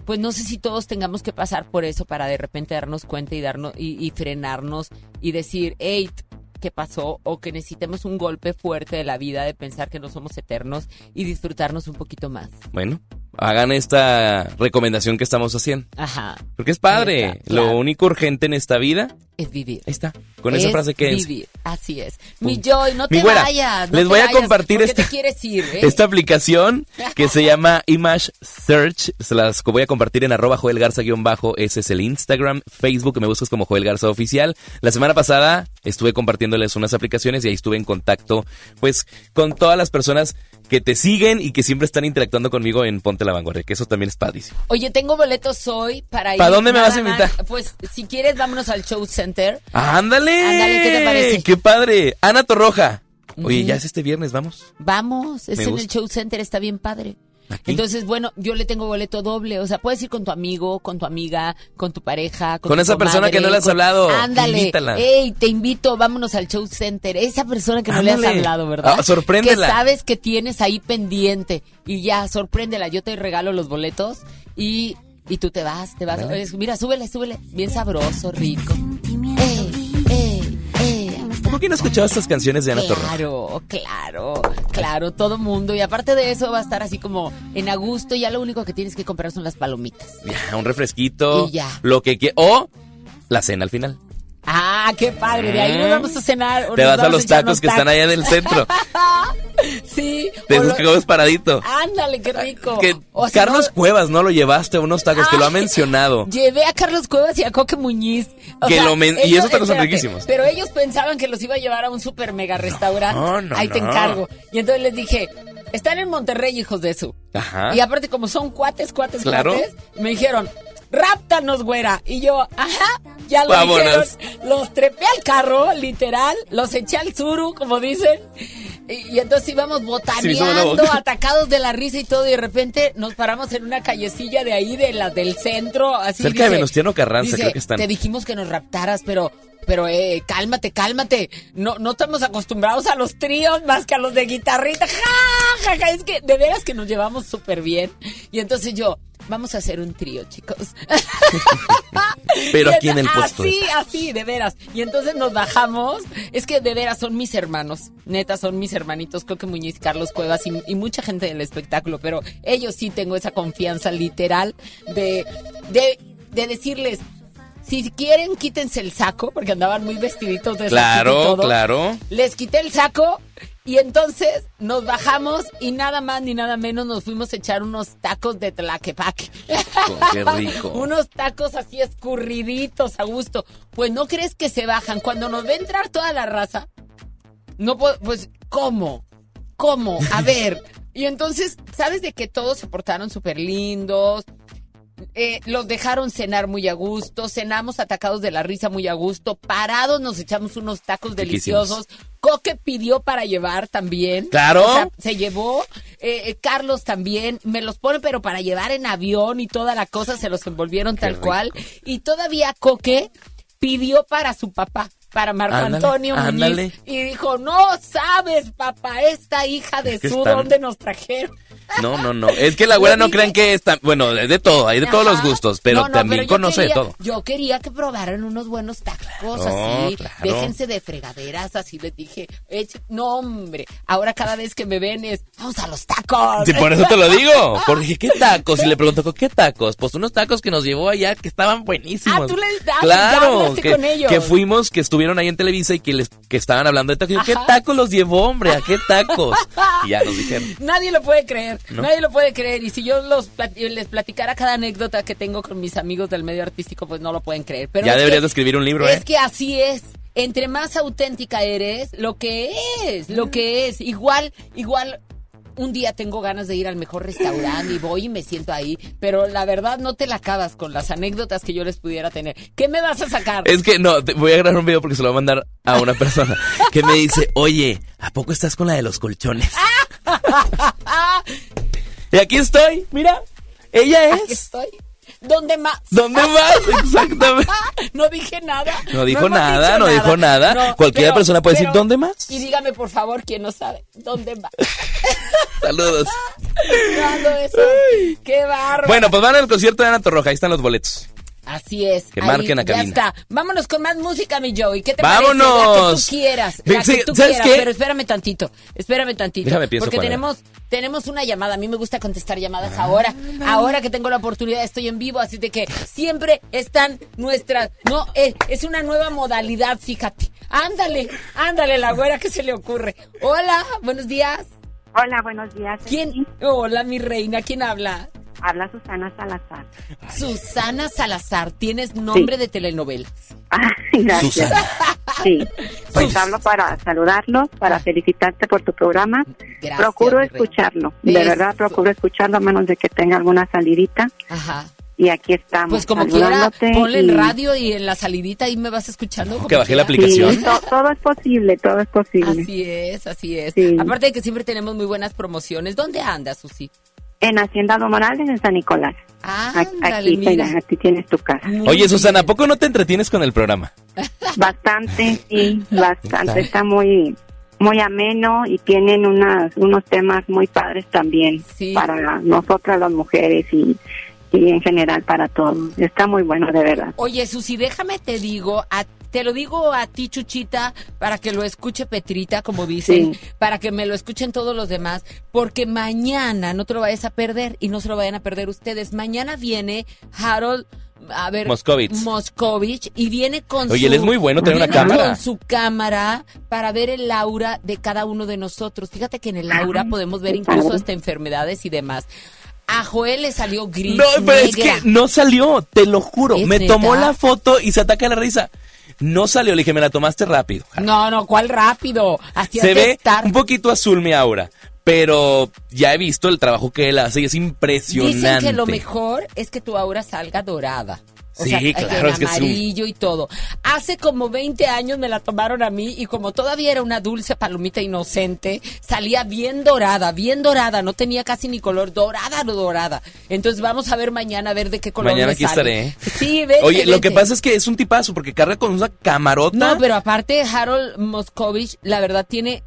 Speaker 6: pues no sé si todos tengamos que pasar por eso para de repente darnos cuenta y darnos y, frenarnos y decir, hey, ¿qué pasó? O que necesitemos un golpe fuerte de la vida de pensar que no somos eternos y disfrutarnos un poquito más.
Speaker 50: Bueno, hagan esta recomendación que estamos haciendo.
Speaker 6: Ajá.
Speaker 50: Porque es padre.
Speaker 6: Claro.
Speaker 50: Lo único urgente en esta vida
Speaker 6: Es vivir.
Speaker 50: Ahí está. Con esa
Speaker 6: Es
Speaker 50: frase que es.
Speaker 6: vivir. Así es. Mi Joy, no te
Speaker 50: Mi güera,
Speaker 6: vayas. no
Speaker 50: les
Speaker 6: te
Speaker 50: voy a
Speaker 6: vayas,
Speaker 50: compartir
Speaker 6: ¿por qué
Speaker 50: esta-
Speaker 6: ir? eh?
Speaker 50: Esta aplicación que se llama Image Search, se las voy a compartir en arroba Joel Garza guion bajo, ese es el Instagram, Facebook, me buscas como Joel Garza Oficial. La semana pasada estuve compartiéndoles unas aplicaciones y ahí estuve en contacto pues con todas las personas que te siguen y que siempre están interactuando conmigo en Ponte la Vanguardia, que eso también es padrísimo.
Speaker 6: Oye, tengo boletos hoy para ir.
Speaker 50: ¿Para dónde me vas a
Speaker 6: más-
Speaker 50: invitar?
Speaker 6: Pues si quieres, vámonos al Show Center.
Speaker 50: ¡Ándale!
Speaker 6: Ándale, ¿qué te parece?
Speaker 50: ¡Qué padre! Ana Torroja. Oye, ya es este viernes, vamos.
Speaker 6: Vamos, es
Speaker 50: Me
Speaker 6: en el. Show Center, está bien padre. Entonces, bueno, yo le tengo boleto doble. O sea, puedes ir con tu amigo, con tu amiga, con tu pareja. Con,
Speaker 50: Con
Speaker 6: tu
Speaker 50: esa persona que no le has
Speaker 6: con-
Speaker 50: hablado,
Speaker 6: Ándale.
Speaker 50: invítala.
Speaker 6: Ey, te invito, vámonos al Show Center. Esa persona que no le has hablado, ¿verdad?
Speaker 50: Ah, sorpréndela.
Speaker 6: Que sabes que tienes ahí pendiente. Y ya, sorpréndela. Yo te regalo los boletos y, y tú te vas, te vas. Mira, súbele, súbele. Bien sabroso, rico.
Speaker 50: ¿Por qué no escuchabas estas canciones de Ana Torroja?
Speaker 6: Claro, claro, claro, todo mundo. Y aparte de eso va a estar así como en a gusto. Ya lo único que tienes que comprar son las palomitas.
Speaker 50: Ya, un refresquito.
Speaker 6: Y ya.
Speaker 50: Lo que quie- O la cena al final.
Speaker 6: Ah, qué padre. De ahí nos
Speaker 50: Mm.
Speaker 6: vamos a cenar.
Speaker 50: Te vas a los tacos que están allá en el centro.
Speaker 6: sí.
Speaker 50: Te
Speaker 6: lo-
Speaker 50: comes paradito.
Speaker 6: Ándale, qué rico.
Speaker 50: Que
Speaker 6: O
Speaker 50: Carlos
Speaker 6: no,
Speaker 50: Cuevas no lo llevaste a unos tacos que lo ha mencionado.
Speaker 6: Llevé a Carlos Cuevas y a Coque Muñiz. O
Speaker 50: Que
Speaker 6: sea,
Speaker 50: lo men- y esos tacos son riquísimos.
Speaker 6: Pero ellos pensaban que los iba a llevar a un super mega restaurante.
Speaker 50: No, no,
Speaker 6: Ahí te encargo. Y entonces les dije, están en Monterrey, hijos de su.
Speaker 50: Ajá.
Speaker 6: Y aparte, como son cuates, cuates.
Speaker 50: Claro.
Speaker 6: cuates, me dijeron, ráptanos, güera. Y yo, ajá, ya lo
Speaker 50: Vámonos.
Speaker 6: dijeron. Los trepé al carro, literal, los eché al suru, como dicen. Y, y entonces íbamos
Speaker 50: la
Speaker 6: botaneando, atacados de la risa y todo. Y de repente nos paramos en una callecilla de ahí, de las del centro. Así
Speaker 50: Cerca de
Speaker 6: dice-
Speaker 50: Venustiano Carranza,
Speaker 6: dice,
Speaker 50: creo que están.
Speaker 6: Te dijimos que nos raptaras, pero... Pero eh, cálmate, cálmate. No, no estamos acostumbrados a los tríos más que a los de guitarrita. Ja, ja, ja. Es que de veras que nos llevamos súper bien. Y entonces yo, vamos a hacer un trío, chicos.
Speaker 50: Pero aquí en el puesto.
Speaker 6: Así, así, de veras. Y entonces nos bajamos. Es que de veras son mis hermanos. Neta, son mis hermanitos. Creo que Muñiz, Carlos Cuevas y, y mucha gente del espectáculo. Pero ellos sí tengo esa confianza literal de, de, de decirles. Si quieren, quítense el saco, porque andaban muy vestiditos de
Speaker 50: Claro,
Speaker 6: todo.
Speaker 50: claro.
Speaker 6: Les quité el saco y entonces nos bajamos y nada más ni nada menos nos fuimos a echar unos tacos de tlaquepaque.
Speaker 50: Qué rico.
Speaker 6: unos tacos así escurriditos a gusto. Pues no crees que se bajan. Cuando nos ve entrar toda la raza, no puedo, pues, ¿cómo? ¿Cómo? A ver. Y entonces, ¿sabes de que todos se portaron súper lindos? Eh, los dejaron cenar muy a gusto, cenamos atacados de la risa muy a gusto, parados nos echamos unos tacos deliciosos. Coque pidió para llevar también.
Speaker 50: Claro.
Speaker 6: O sea, se llevó. Eh, eh, Carlos también. Me los pone, pero para llevar en avión y toda la cosa, se los envolvieron tal
Speaker 50: rico.
Speaker 6: cual. Y todavía Coque pidió para su papá, para Marco
Speaker 50: Ándale,
Speaker 6: Antonio Muñiz. Y dijo, no sabes, papá, esta hija de
Speaker 50: Es
Speaker 6: su, ¿dónde nos trajeron?
Speaker 50: No, no, no. Es que la güera no crean que está. Bueno, es de todo, hay de todos los gustos, pero
Speaker 6: No, no,
Speaker 50: también conoce de todo.
Speaker 6: Yo quería que probaran unos buenos tacos así.
Speaker 50: claro.
Speaker 6: Déjense de fregaderas, así les dije. No, hombre. Ahora cada vez que me ven es, vamos a los tacos.
Speaker 50: Sí, por eso te lo digo. Porque ¿qué tacos? Y le pregunto, ¿qué tacos? Pues unos tacos que nos llevó allá que estaban buenísimos.
Speaker 6: Ah, tú les- ah, ya
Speaker 50: Claro, que,
Speaker 6: con ellos.
Speaker 50: que fuimos, que estuvieron ahí en Televisa y que les que estaban hablando de tacos. Yo, ¿Qué tacos los llevó, hombre? ¿A qué tacos? Y ya nos dijeron.
Speaker 6: Nadie lo puede creer,
Speaker 50: ¿No?
Speaker 6: nadie lo puede creer. Y si yo los plat- les platicara cada anécdota que tengo con mis amigos del medio artístico, pues no lo pueden creer. Pero
Speaker 50: ya
Speaker 6: es
Speaker 50: deberías
Speaker 6: que-
Speaker 50: escribir un libro,
Speaker 6: Es
Speaker 50: ¿eh?
Speaker 6: que así es. Entre más auténtica eres, lo que es, lo que es. Igual, igual, un día tengo ganas de ir al mejor restaurante y voy y me siento ahí, pero la verdad no te la acabas con las anécdotas que yo les pudiera tener. ¿Qué me vas a sacar?
Speaker 50: Es que no, te voy a grabar un video porque se lo voy a mandar a una persona que me dice, oye, ¿a poco estás con la de los colchones? y aquí estoy, mira, ella es.
Speaker 6: Aquí estoy. ¿Dónde más?
Speaker 50: ¿Dónde más? Exactamente.
Speaker 6: no dije nada.
Speaker 50: No dijo nada, no dijo nada.
Speaker 6: No,
Speaker 50: Cualquier
Speaker 6: pero-
Speaker 50: persona puede decir, ¿dónde más?
Speaker 6: Y dígame, por favor, quien no sabe, ¿dónde más?
Speaker 50: Saludos.
Speaker 6: Eso. ¡Qué bárbaro!
Speaker 50: Bueno, pues van al concierto de Ana Torroja, ahí están los boletos.
Speaker 6: Así es.
Speaker 50: Que
Speaker 6: ahí
Speaker 50: marquen a
Speaker 6: Ya
Speaker 50: cabina.
Speaker 6: está. Vámonos con más música, mi Joey. ¿Qué te
Speaker 50: ¡Vámonos!
Speaker 6: parece? La que tú quieras. La
Speaker 50: Sí,
Speaker 6: que tú
Speaker 50: ¿sabes
Speaker 6: quieras.
Speaker 50: qué?
Speaker 6: Pero espérame tantito. Espérame tantito.
Speaker 50: Déjame pienso
Speaker 6: Porque
Speaker 50: era.
Speaker 6: tenemos, tenemos una llamada. A mí me gusta contestar llamadas
Speaker 50: Ah,
Speaker 6: ahora. Ahora que tengo la oportunidad, estoy en vivo. Así de que siempre están nuestras. No, eh, es una nueva modalidad, fíjate. Ándale, ándale, la güera, ¿qué se le ocurre? Hola, buenos días.
Speaker 36: Hola, buenos días.
Speaker 6: ¿Quién? Hola, mi reina. ¿Quién habla?
Speaker 36: Habla Susana Salazar.
Speaker 6: Susana Salazar. Tienes nombre de telenovela.
Speaker 36: Gracias. Sí, pues hablo para saludarlos, para felicitarte por tu programa.
Speaker 6: Gracias,
Speaker 36: procuro escucharlo, de
Speaker 6: Eso.
Speaker 36: verdad procuro escucharlo a menos de que tenga alguna salidita.
Speaker 6: Ajá.
Speaker 36: Y aquí estamos.
Speaker 6: Pues como quiera, ponle
Speaker 36: y-
Speaker 6: el radio y en la salidita ahí me vas escuchando.
Speaker 50: Que bajé la aplicación.
Speaker 36: Sí, to- todo es posible, todo es posible.
Speaker 6: Así es, así es.
Speaker 36: Sí.
Speaker 6: Aparte de que siempre tenemos muy buenas promociones. ¿Dónde andas, Susi?
Speaker 36: En Hacienda Morales, en San Nicolás. Aquí,
Speaker 6: Ándale, mira.
Speaker 36: aquí tienes tu casa.
Speaker 50: Oye, Susana, ¿a poco no te entretienes con el programa?
Speaker 36: Bastante, sí, bastante.
Speaker 50: Está.
Speaker 36: Está muy muy ameno y tienen unas, unos temas muy padres también para nosotras las mujeres y, y en general para todos. Está muy bueno, de verdad.
Speaker 6: Oye, Susi, déjame te digo, a- te lo digo a ti, Chuchita, para que lo escuche Petrita, como dicen,
Speaker 36: Sí.
Speaker 6: para que me lo escuchen todos los demás, porque mañana no te lo vayas a perder y no se lo vayan a perder ustedes. Mañana viene Harold. A ver,
Speaker 50: Moscovitz.
Speaker 6: Moscovitch, y viene con
Speaker 50: Oye,
Speaker 6: su
Speaker 50: él es muy bueno, tiene una
Speaker 6: viene
Speaker 50: cámara.
Speaker 6: con su cámara para ver el aura de cada uno de nosotros. Fíjate que en el aura podemos ver incluso hasta enfermedades y demás. A Joel le salió gris
Speaker 50: No, pero es que no salió, te lo juro.
Speaker 6: ¿Es
Speaker 50: Me
Speaker 6: neta?
Speaker 50: tomó la foto y se ataca la risa. No salió, le dije, me la tomaste rápido.
Speaker 6: No, no, ¿cuál rápido? Así
Speaker 50: Se ve
Speaker 6: estar.
Speaker 50: un poquito azul mi aura, pero ya he visto el trabajo que él hace y es impresionante.
Speaker 6: Dicen que lo mejor es que tu aura salga dorada. O
Speaker 50: Sí,
Speaker 6: sea,
Speaker 50: claro, es que es un-
Speaker 6: amarillo y todo. Hace como 20 años me la tomaron a mí y como todavía era una dulce palomita inocente, salía bien dorada, bien dorada, no tenía casi ni color, dorada, no dorada. Entonces vamos a ver mañana a ver de qué color
Speaker 50: Mañana
Speaker 6: me
Speaker 50: aquí
Speaker 6: sale.
Speaker 50: estaré. ¿eh?
Speaker 6: Sí, vete,
Speaker 50: Oye, lo que pasa es que es un tipazo porque carga con una camarota.
Speaker 6: No, pero aparte Harold Moscovich, la verdad tiene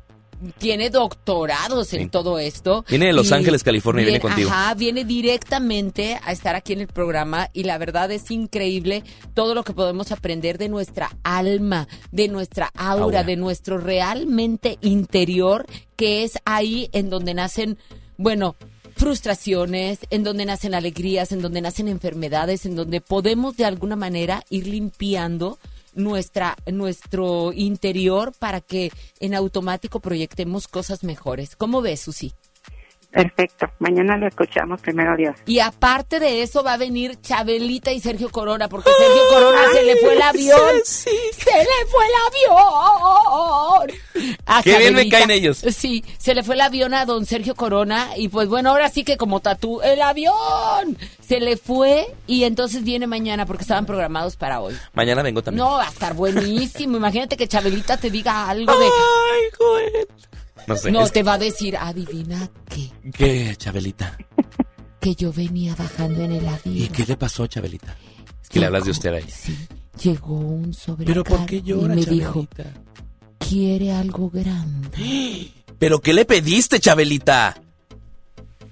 Speaker 6: tiene doctorados en todo esto.
Speaker 50: Viene de Los
Speaker 6: Y
Speaker 50: Ángeles, California, y viene contigo.
Speaker 6: Ajá, viene directamente a estar aquí en el programa y la verdad es increíble todo lo que podemos aprender de nuestra alma, de nuestra aura,
Speaker 51: Aura.
Speaker 6: de nuestro realmente interior, que es ahí en donde nacen, bueno, frustraciones, en donde nacen alegrías, en donde nacen enfermedades, en donde podemos de alguna manera ir limpiando nuestra nuestro interior para que en automático proyectemos cosas mejores. ¿Cómo ves, Susi?
Speaker 36: Perfecto. Mañana lo escuchamos, primero Dios.
Speaker 6: Y aparte de eso va a venir Chabelita y Sergio Corona, porque Sergio Corona se le fue el avión. Se le fue el avión. A
Speaker 50: Qué bien me caen ellos.
Speaker 6: Sí, se le fue el avión a don Sergio Corona y pues bueno, ahora sí que como tatú, el avión se le fue y entonces viene mañana porque estaban programados para hoy.
Speaker 50: Mañana vengo también.
Speaker 6: No, va a estar buenísimo. Imagínate que Chabelita te diga algo de...
Speaker 50: No sé.
Speaker 6: No,
Speaker 50: es-
Speaker 6: te va a decir, adivina qué,
Speaker 50: ¿Qué, Chabelita?
Speaker 6: que yo venía bajando en el avión.
Speaker 50: ¿Y qué le pasó, Chabelita? Es que le hablas de usted ahí.
Speaker 6: Llegó un sobrecargo
Speaker 50: ¿Pero por qué llora,
Speaker 6: y me
Speaker 50: Chabelita?
Speaker 6: dijo, ¿quiere algo grande?
Speaker 50: ¿Pero qué le pediste, Chabelita?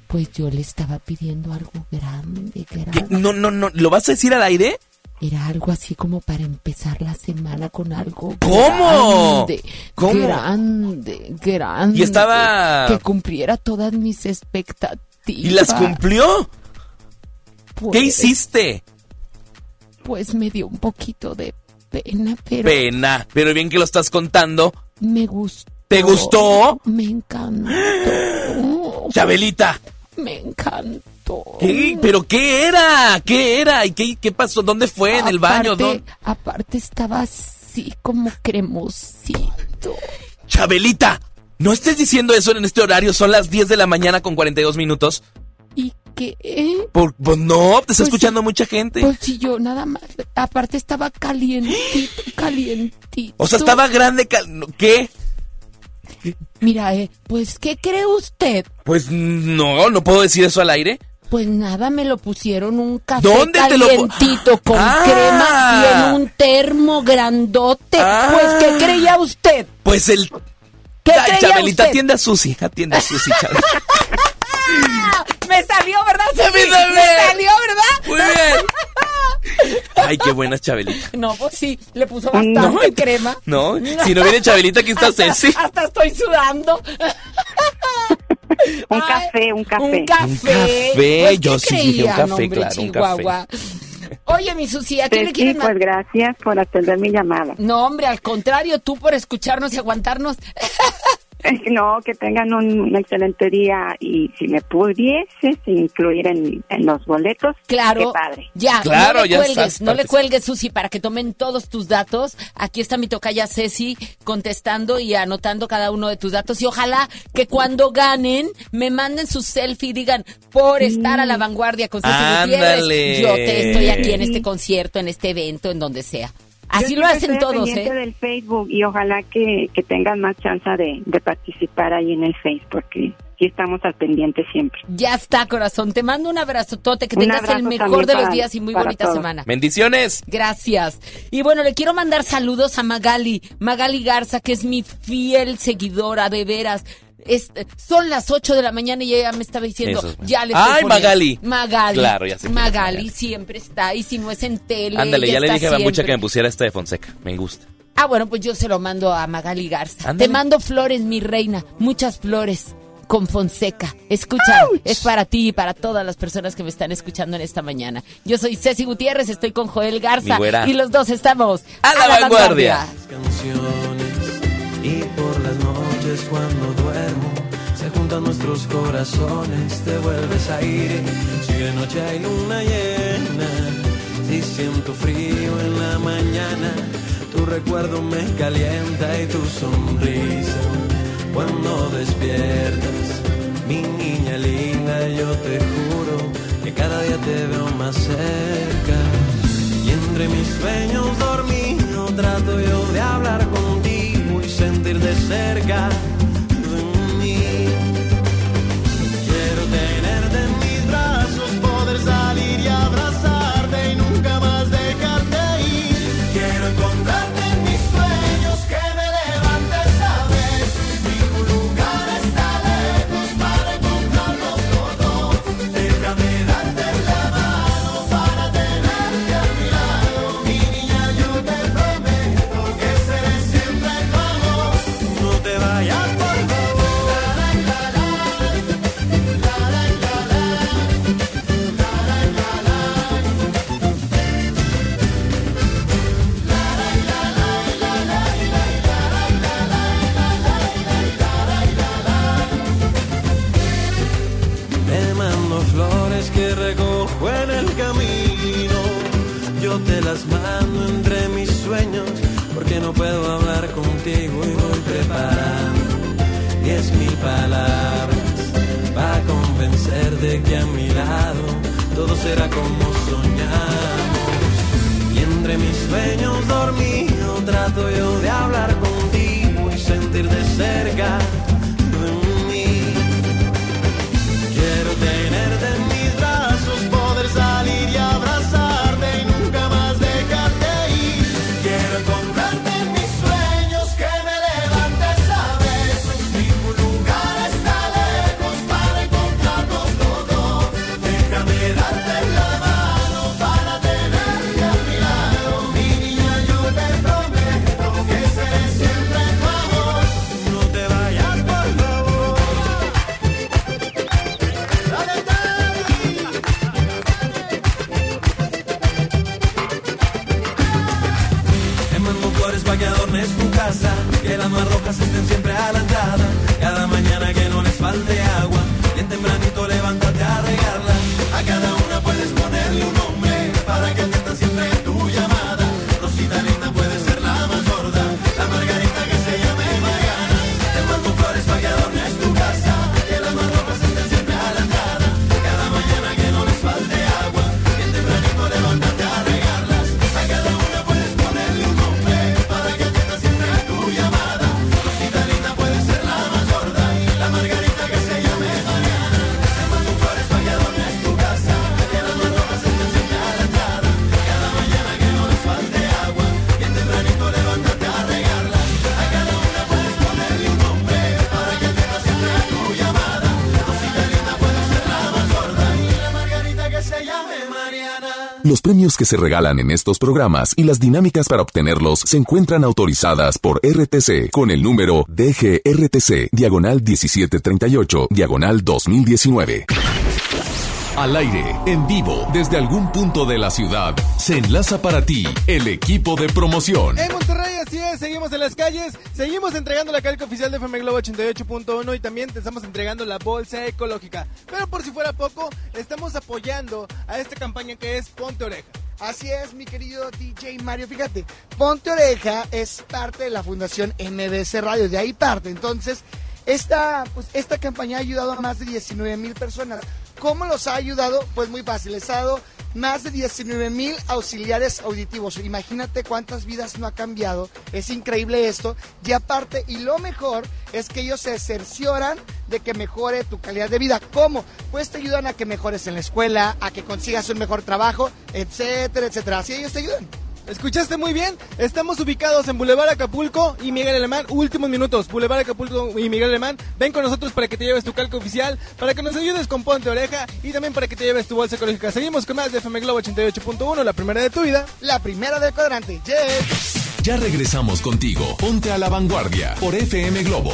Speaker 6: Pues yo le estaba pidiendo algo grande,
Speaker 50: ¿Qué?
Speaker 6: grande.
Speaker 50: No, no, no. ¿Lo vas a decir al aire?
Speaker 6: Era algo así como para empezar la semana con algo
Speaker 50: ¿Cómo?
Speaker 6: grande,
Speaker 50: ¿Cómo?
Speaker 6: grande, grande.
Speaker 50: Y estaba-
Speaker 6: Que cumpliera todas mis expectativas.
Speaker 50: ¿Y las cumplió?
Speaker 6: Pues-
Speaker 50: ¿Qué hiciste?
Speaker 6: Pues me dio un poquito de pena, pero
Speaker 50: Pena. Pero bien que lo estás contando.
Speaker 6: me gustó.
Speaker 50: ¿Te gustó?
Speaker 6: Me encantó.
Speaker 50: Chabelita.
Speaker 6: Me encantó.
Speaker 50: ¿Qué? ¿Pero qué era? ¿Qué era? ¿Y qué, qué pasó? ¿Dónde fue? ¿En el baño?
Speaker 6: Aparte-
Speaker 50: ¿Dónde?
Speaker 6: Aparte estaba así como cremosito.
Speaker 50: Chabelita. No estés diciendo eso en este horario, son las 10 de la mañana con 42 minutos.
Speaker 6: ¿Y qué?
Speaker 50: Por, pues no, te está
Speaker 6: Pues
Speaker 50: escuchando mucha gente.
Speaker 6: Pues si yo nada más. Aparte estaba calientito, calientito.
Speaker 50: o sea, estaba grande. cal- ¿Qué?
Speaker 6: Mira, eh, pues ¿qué cree usted?
Speaker 50: Pues no, no puedo decir eso al aire.
Speaker 6: Pues nada, me lo pusieron un café
Speaker 50: ¿Dónde te lo
Speaker 6: con
Speaker 50: Ah.
Speaker 6: crema y en un termo grandote.
Speaker 50: Ah.
Speaker 6: Pues ¿qué creía usted?
Speaker 50: Pues el.
Speaker 6: ¿Qué
Speaker 50: Ay,
Speaker 6: creía
Speaker 50: Chabelita,
Speaker 6: usted?
Speaker 50: atiende a Susi. Atiende a Susi, Chabelita.
Speaker 6: Me salió, ¿verdad? Susi? Me salió, ¿verdad?
Speaker 50: Muy bien. Ay, qué buena Chabelita.
Speaker 6: No, pues sí, le puso bastante crema.
Speaker 50: No, si no viene Chabelita, aquí está
Speaker 6: hasta,
Speaker 50: Ceci.
Speaker 6: hasta estoy sudando.
Speaker 36: Un café, un café.
Speaker 6: Un café.
Speaker 50: Un café,
Speaker 6: Pues,
Speaker 50: yo
Speaker 6: ¿qué
Speaker 50: sí dije un café,
Speaker 6: hombre,
Speaker 50: claro, un
Speaker 6: Chihuahua? Oye, mi Susi, ¿a quién le quieres
Speaker 36: pues gracias por atender mi llamada.
Speaker 6: No, hombre, al contrario, tú por escucharnos y aguantarnos.
Speaker 36: No, que tengan un, un excelente día y si me pudieses incluir en, en los boletos,
Speaker 6: Claro.
Speaker 36: qué padre.
Speaker 6: Ya,
Speaker 50: Claro,
Speaker 6: no le
Speaker 50: ya
Speaker 6: cuelgues,
Speaker 50: estás,
Speaker 6: no le cuelgues, Susi, para que tomen todos tus datos. Aquí está mi tocaya Ceci contestando y anotando cada uno de tus datos. Y ojalá que cuando ganen me manden su selfie y digan, por estar a la vanguardia con Ceci
Speaker 50: Ándale.
Speaker 6: Gutiérrez, yo te estoy aquí en este concierto, en este evento, en donde sea. Así
Speaker 36: Yo
Speaker 6: lo hacen
Speaker 36: estoy
Speaker 6: todos,
Speaker 36: pendiente
Speaker 6: ¿eh?
Speaker 36: del Facebook y ojalá que, que tengan más chance de, de participar ahí en el Facebook, porque sí estamos al pendiente siempre.
Speaker 6: Ya está, corazón. Te mando un abrazotote, que
Speaker 36: Un
Speaker 6: tengas el
Speaker 36: abrazo
Speaker 6: mejor de los
Speaker 36: para-
Speaker 6: días y muy bonita
Speaker 36: todos.
Speaker 6: semana.
Speaker 50: Bendiciones.
Speaker 6: Gracias. Y bueno, le quiero mandar saludos a Magali, Magali Garza, que es mi fiel seguidora, de veras. Es- son las 8 de la mañana y ella me estaba diciendo,
Speaker 50: Eso es bueno.
Speaker 6: ya le estoy
Speaker 50: Ay,
Speaker 6: poniendo".
Speaker 50: Magali.
Speaker 6: Magali.
Speaker 50: Claro, ya sé quién es
Speaker 6: Magali
Speaker 50: Magali.
Speaker 6: siempre está, y si no es en tele.
Speaker 50: Ándale, ya le
Speaker 6: está
Speaker 50: dije a Bambucha que
Speaker 6: siempre.
Speaker 50: me pusiera esta de Fonseca. Me gusta.
Speaker 6: Ah, bueno, pues yo se lo mando a Magali Garza.
Speaker 50: Ándale.
Speaker 6: Te mando flores, mi reina, muchas flores con Fonseca. Escucha, es para ti y para todas las personas que me están escuchando en esta mañana. Yo soy Ceci Gutiérrez, estoy con Joel Garza y los dos estamos
Speaker 50: A la vanguardia.
Speaker 20: canciones y por las noches cuando duermo se juntan nuestros corazones, te vuelves aire, si de noche hay luna llena, si siento frío en la mañana, tu recuerdo me calienta y tu sonrisa cuando despiertas, mi niña linda, yo te juro que cada día te veo más cerca. Y entre mis sueños dormido trato yo de hablar y sentir de cerca convencerte que a mi lado todo será como soñamos. Y entre mis sueños dormido trato yo de hablar
Speaker 4: Los premios que se regalan en estos programas y las dinámicas para obtenerlos se encuentran autorizadas por RTC con el número DGRTC, diagonal 1738, diagonal 2019. Al aire, en vivo, desde algún punto de la ciudad, se enlaza para ti el equipo de promoción.
Speaker 38: En Monterrey, así es, seguimos en las calles, seguimos entregando la calca oficial de FM Globo 88.1 y también te estamos entregando la bolsa ecológica. Pero por si fuera poco, estamos apoyando a esta campaña que es Ponte Oreja.
Speaker 39: Así es, mi querido DJ Mario. Fíjate, Ponte Oreja es parte de la Fundación MBC Radio, de ahí parte. Entonces, esta, pues, esta campaña ha ayudado a más de 19 mil personas. ¿Cómo los ha ayudado? Pues muy fácil, les ha dado más de 19 mil auxiliares auditivos. Imagínate cuántas vidas no ha cambiado. Es increíble esto. Y aparte, y lo mejor es que ellos se cercioran de que mejore tu calidad de vida. ¿Cómo? Pues te ayudan a que mejores en la escuela, a que consigas un mejor trabajo, etcétera, etcétera. Así ellos te ayudan.
Speaker 38: Escuchaste muy bien, estamos ubicados en Boulevard Acapulco y Miguel Alemán, últimos minutos, Boulevard Acapulco y Miguel Alemán, ven con nosotros para que te lleves tu calco oficial, para que nos ayudes con Ponte Oreja y también para que te lleves tu bolsa ecológica. Seguimos con más de FM Globo 88.1, la primera de tu vida.
Speaker 39: La primera del cuadrante, yes.
Speaker 4: Ya regresamos contigo, ponte a la vanguardia por FM Globo.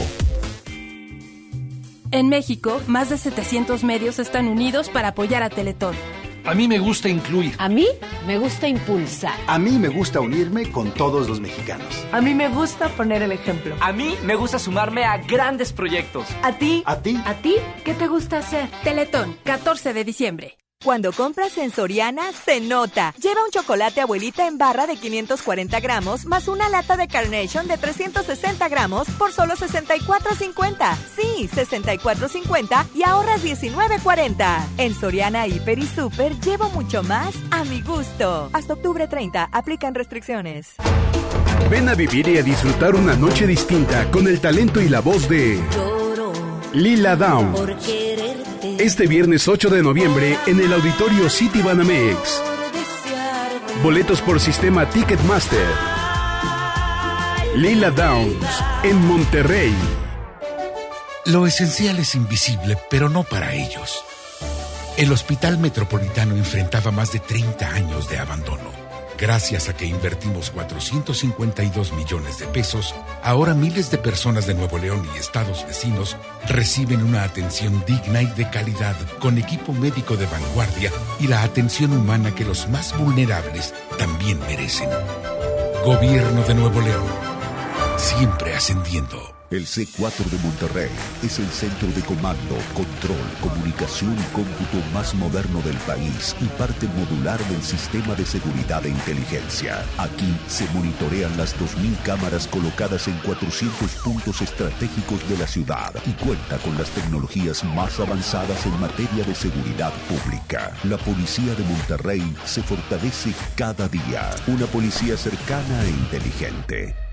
Speaker 29: En México, más de 700 medios están unidos para apoyar a Teletón.
Speaker 52: A mí me gusta incluir.
Speaker 53: A mí me gusta impulsar.
Speaker 54: A mí me gusta unirme con todos los mexicanos.
Speaker 5: A mí me gusta poner el ejemplo.
Speaker 55: A mí me gusta sumarme a grandes proyectos.
Speaker 5: ¿A ti?
Speaker 54: ¿A ti?
Speaker 5: ¿A ti? ¿Qué te gusta hacer?
Speaker 29: Teletón, 14 de diciembre.
Speaker 56: Cuando compras en Soriana, se nota. Lleva un chocolate abuelita en barra de 540 gramos más una lata de Carnation de 360 gramos por solo 64.50. Sí, 64.50 y ahorras 19.40. En Soriana, Hiper y Super llevo mucho más a mi gusto. Hasta octubre 30, aplican restricciones.
Speaker 16: Ven a vivir y a disfrutar una noche distinta con el talento y la voz de Lila Downs. Este viernes 8 de noviembre en el auditorio City Banamex. Boletos por sistema Ticketmaster. Lila Downs en Monterrey.
Speaker 12: Lo esencial es invisible, pero no para ellos. El Hospital Metropolitano enfrentaba más de 30 años de abandono. Gracias a que invertimos 452 millones de pesos, ahora miles de personas de Nuevo León y estados vecinos reciben una atención digna y de calidad con equipo médico de vanguardia y la atención humana que los más vulnerables también merecen. Gobierno de Nuevo León, siempre ascendiendo.
Speaker 15: El C4 de Monterrey es el centro de comando, control, comunicación y cómputo más moderno del país y parte modular del sistema de seguridad e inteligencia. Aquí se monitorean las 2.000 cámaras colocadas en 400 puntos estratégicos de la ciudad y cuenta con las tecnologías más avanzadas en materia de seguridad pública. La policía de Monterrey se fortalece cada día. Una policía cercana e inteligente.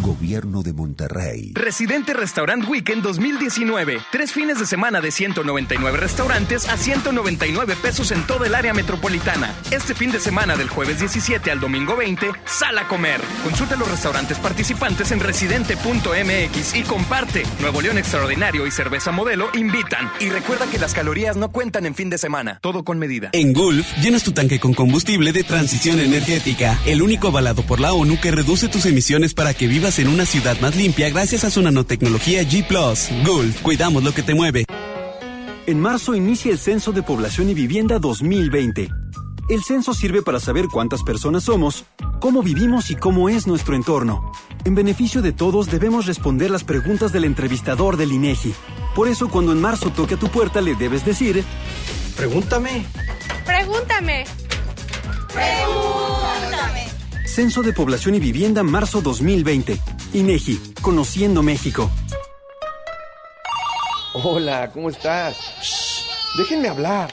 Speaker 15: Gobierno de Monterrey.
Speaker 27: Residente Restaurant Weekend 2019. Tres fines de semana de 199 restaurantes a 199 pesos en todo el área metropolitana. Este fin de semana del jueves 17 al domingo 20, sal a comer. Consulta los restaurantes participantes en residente.mx y comparte. Nuevo León Extraordinario y Cerveza Modelo invitan. Y recuerda que las calorías no cuentan en fin de semana. Todo con medida.
Speaker 32: En Gulf, llenas tu tanque con combustible de transición energética. El único avalado por la ONU que reduce tus emisiones para que vivas en una ciudad más limpia gracias a su nanotecnología G ⁇ Gulf, cuidamos lo que te mueve.
Speaker 57: En marzo inicia el Censo de Población y Vivienda 2020. El censo sirve para saber cuántas personas somos, cómo vivimos y cómo es nuestro entorno. En beneficio de todos debemos responder las preguntas del entrevistador del INEGI. Por eso cuando en marzo toque a tu puerta le debes decir, pregúntame.
Speaker 26: Pregúntame. Pregúntame.
Speaker 57: Censo de Población y Vivienda marzo 2020. INEGI, Conociendo México.
Speaker 58: Hola, ¿cómo estás? déjenme hablar.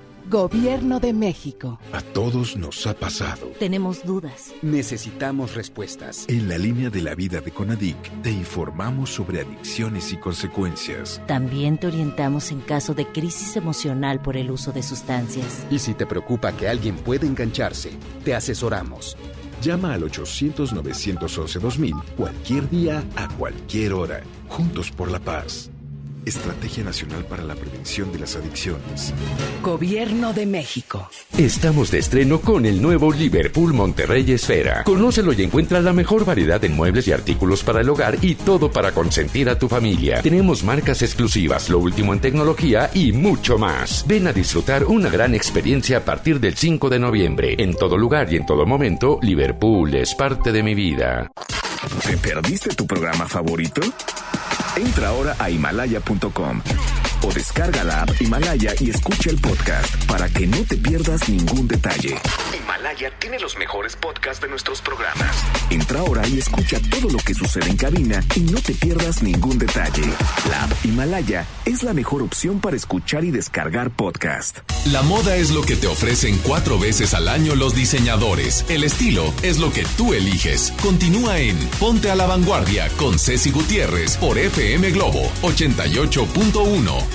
Speaker 5: Gobierno de México.
Speaker 59: A todos nos ha pasado.
Speaker 16: Tenemos dudas.
Speaker 57: Necesitamos respuestas.
Speaker 15: En la línea de la vida de Conadic te informamos sobre adicciones y consecuencias.
Speaker 16: También te orientamos en caso de crisis emocional por el uso de sustancias.
Speaker 57: Y si te preocupa que alguien pueda engancharse, te asesoramos.
Speaker 15: Llama al 800-911-2000 cualquier día, a cualquier hora. Juntos por la paz. Estrategia Nacional para la Prevención de las Adicciones.
Speaker 5: Gobierno de México.
Speaker 32: Estamos de estreno con el nuevo Liverpool Monterrey Esfera. Conócelo y encuentra la mejor variedad de muebles y artículos para el hogar y todo para consentir a tu familia. Tenemos marcas exclusivas, lo último en tecnología y mucho más. Ven a disfrutar una gran experiencia a partir del 5 de noviembre. En todo lugar y en todo momento, Liverpool es parte de mi vida.
Speaker 41: ¿Te perdiste tu programa favorito? Entra ahora a himalaya.com o descarga la app Himalaya y escucha el podcast para que no te pierdas ningún detalle. Himalaya tiene los mejores podcasts de nuestros programas. Entra ahora y escucha todo lo que sucede en cabina y no te pierdas ningún detalle. La app Himalaya es la mejor opción para escuchar y descargar podcast.
Speaker 22: La moda es lo que te ofrecen cuatro veces al año los diseñadores. El estilo es lo que tú eliges. Continúa en Ponte a la Vanguardia con Ceci Gutiérrez por FM Globo 88.1.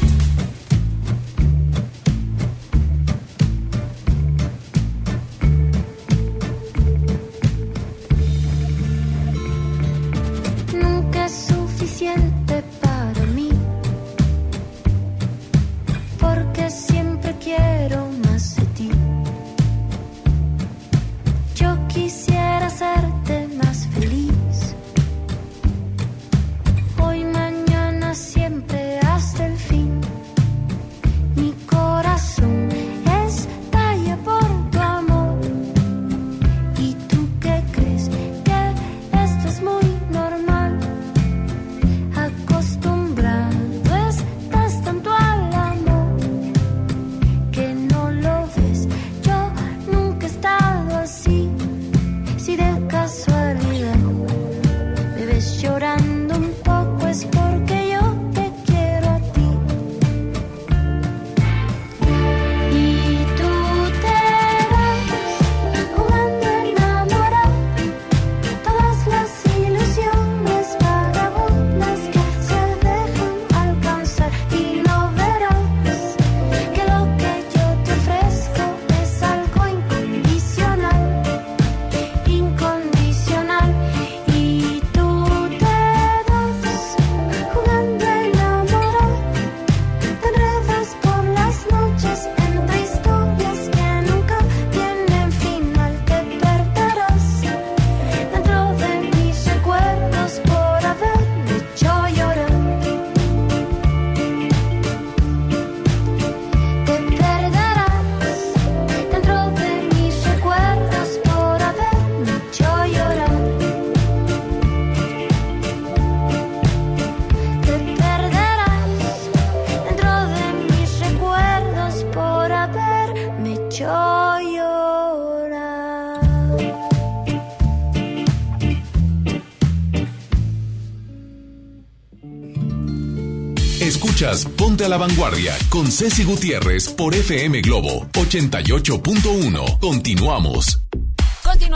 Speaker 22: Vanguardia con Ceci Gutiérrez por FM Globo 88.1. Continuamos.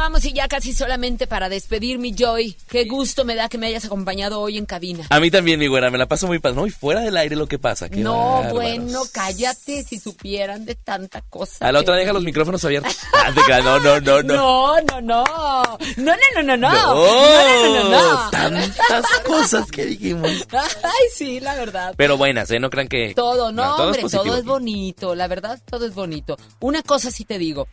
Speaker 6: Continuamos y ya casi solamente para despedir mi Joy. Qué gusto me da que me hayas acompañado hoy en cabina.
Speaker 50: A mí también, mi güera, me la paso muy padre. No, y fuera del aire lo que pasa. qué
Speaker 6: No,
Speaker 50: bárbaros.
Speaker 6: bueno, cállate si supieran de tanta cosa.
Speaker 50: A la otra deja los micrófonos abiertos. Ah, no, no, no, no.
Speaker 6: No, no, no. No, no, no, no, no.
Speaker 50: No,
Speaker 6: No, no, no, no.
Speaker 50: Tantas cosas que dijimos.
Speaker 6: Ay, sí, la verdad.
Speaker 50: Pero buenas, ¿eh? No crean que...
Speaker 6: Todo, no,
Speaker 50: todo es
Speaker 6: hombre,
Speaker 50: positivo
Speaker 6: todo es bonito, la verdad, todo es bonito. Una cosa sí te digo,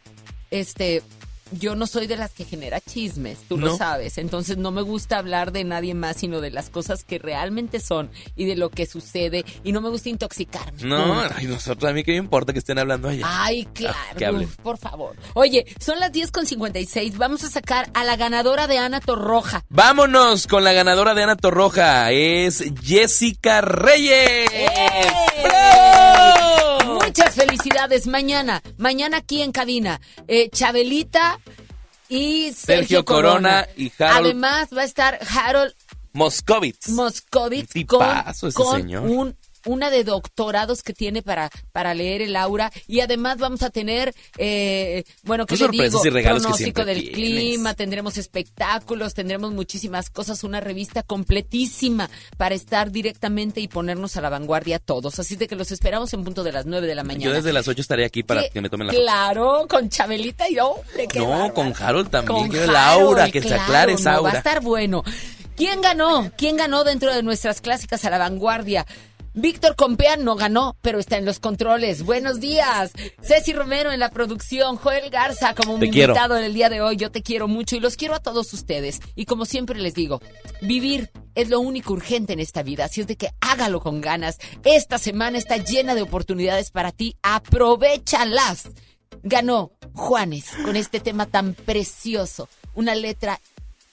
Speaker 6: este, yo no soy de las que genera chismes, tú lo sabes, entonces no me gusta hablar de nadie más, sino de las cosas que realmente son y de lo que sucede y no me gusta intoxicarme.
Speaker 50: No, ay, nosotros a mí que me importa que estén hablando allá.
Speaker 6: Ay,
Speaker 50: Ah, que
Speaker 6: claro, por favor. Oye, son las 10 con 56, vamos a sacar a la ganadora de Ana Torroja.
Speaker 50: Vámonos con la ganadora de Ana Torroja. Es Jessica Reyes. ¡Bravo!
Speaker 6: Muchas felicidades. Mañana, mañana aquí en cabina, eh, Chabelita y Sergio,
Speaker 50: Sergio Corona y Harold-
Speaker 6: Además va a estar Harold
Speaker 50: Moscovitz.
Speaker 6: Moscovitz con,
Speaker 50: tipazo ese
Speaker 6: con
Speaker 50: señor.
Speaker 6: un una de doctorados que tiene para, para leer el aura y además vamos a tener, eh, bueno, que
Speaker 50: Qué
Speaker 6: le
Speaker 50: sorpresas
Speaker 6: digo?
Speaker 50: y regalos que
Speaker 6: Pronóstico
Speaker 50: siempre
Speaker 6: del
Speaker 50: tienes.
Speaker 6: clima, tendremos espectáculos, tendremos muchísimas cosas, una revista completísima para estar directamente y ponernos a la vanguardia todos. Así de que los esperamos en punto de las 9 de la mañana.
Speaker 50: Yo desde las 8 estaré aquí para que me tomen la foto.
Speaker 6: Claro, con Chabelita y yo.
Speaker 50: No, con Harold también.
Speaker 6: Con
Speaker 50: aura, que se aclare esa
Speaker 6: no, Va a
Speaker 50: aura.
Speaker 6: estar bueno. ¿Quién ganó? ¿Quién ganó dentro de nuestras clásicas a la vanguardia? Víctor Compeán no ganó, pero está en los controles. Buenos días. Ceci Romero en la producción. Joel Garza como mi invitado en el día de hoy. Yo te quiero mucho y los quiero a todos ustedes. Y como siempre les digo, vivir es lo único urgente en esta vida. Así es de que hágalo con ganas. Esta semana está llena de oportunidades para ti. Aprovechalas. Ganó Juanes con este tema tan precioso. Una letra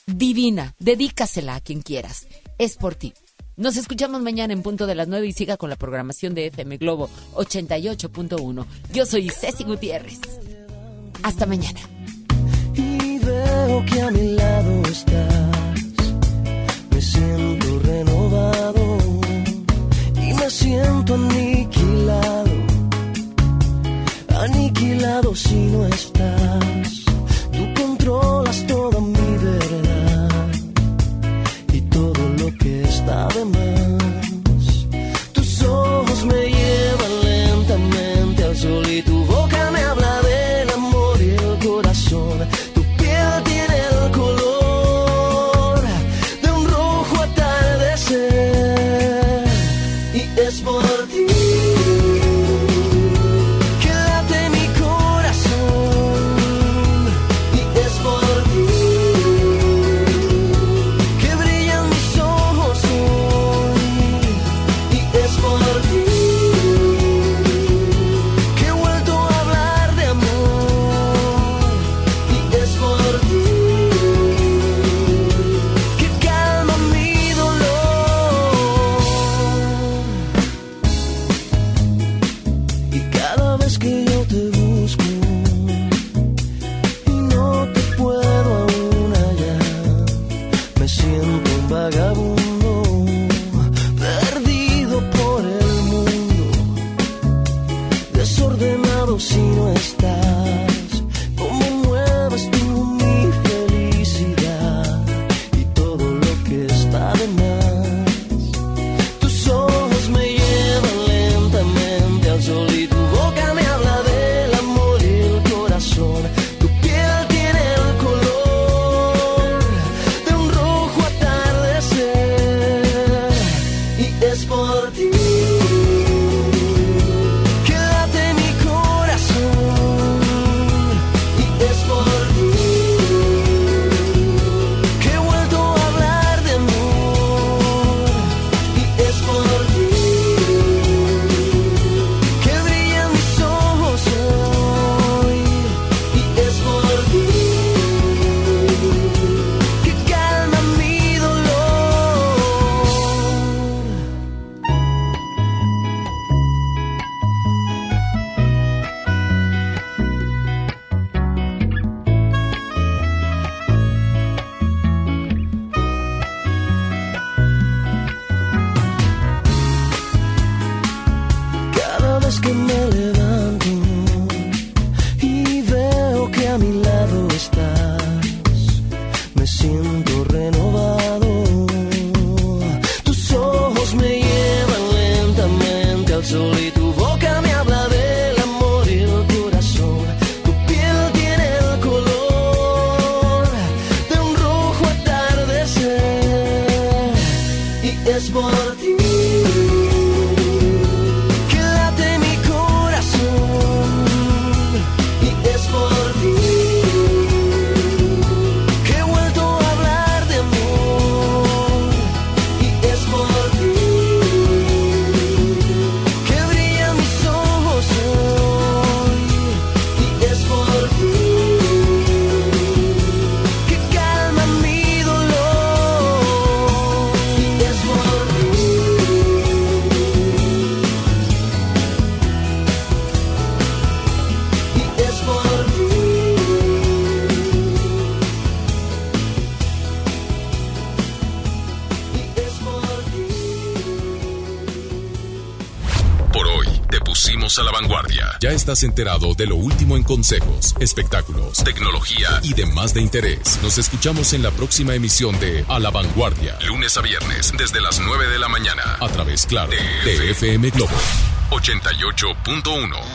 Speaker 6: divina. Dedícasela a quien quieras. Es por ti. Nos escuchamos mañana en punto de las 9 y siga con la programación de FM Globo 88.1. Yo soy Ceci Gutiérrez. Hasta mañana.
Speaker 35: y veo que a mi lado estás. Me siento renovado y me siento aniquilado. Aniquilado si no estás. Tú controlas toda mi está de más.
Speaker 4: Estás enterado de lo último en consejos, espectáculos, tecnología y demás de interés. Nos escuchamos en la próxima emisión de A la Vanguardia. Lunes a viernes, desde las 9 de la mañana. A través, claro, de FM Globo 88.1.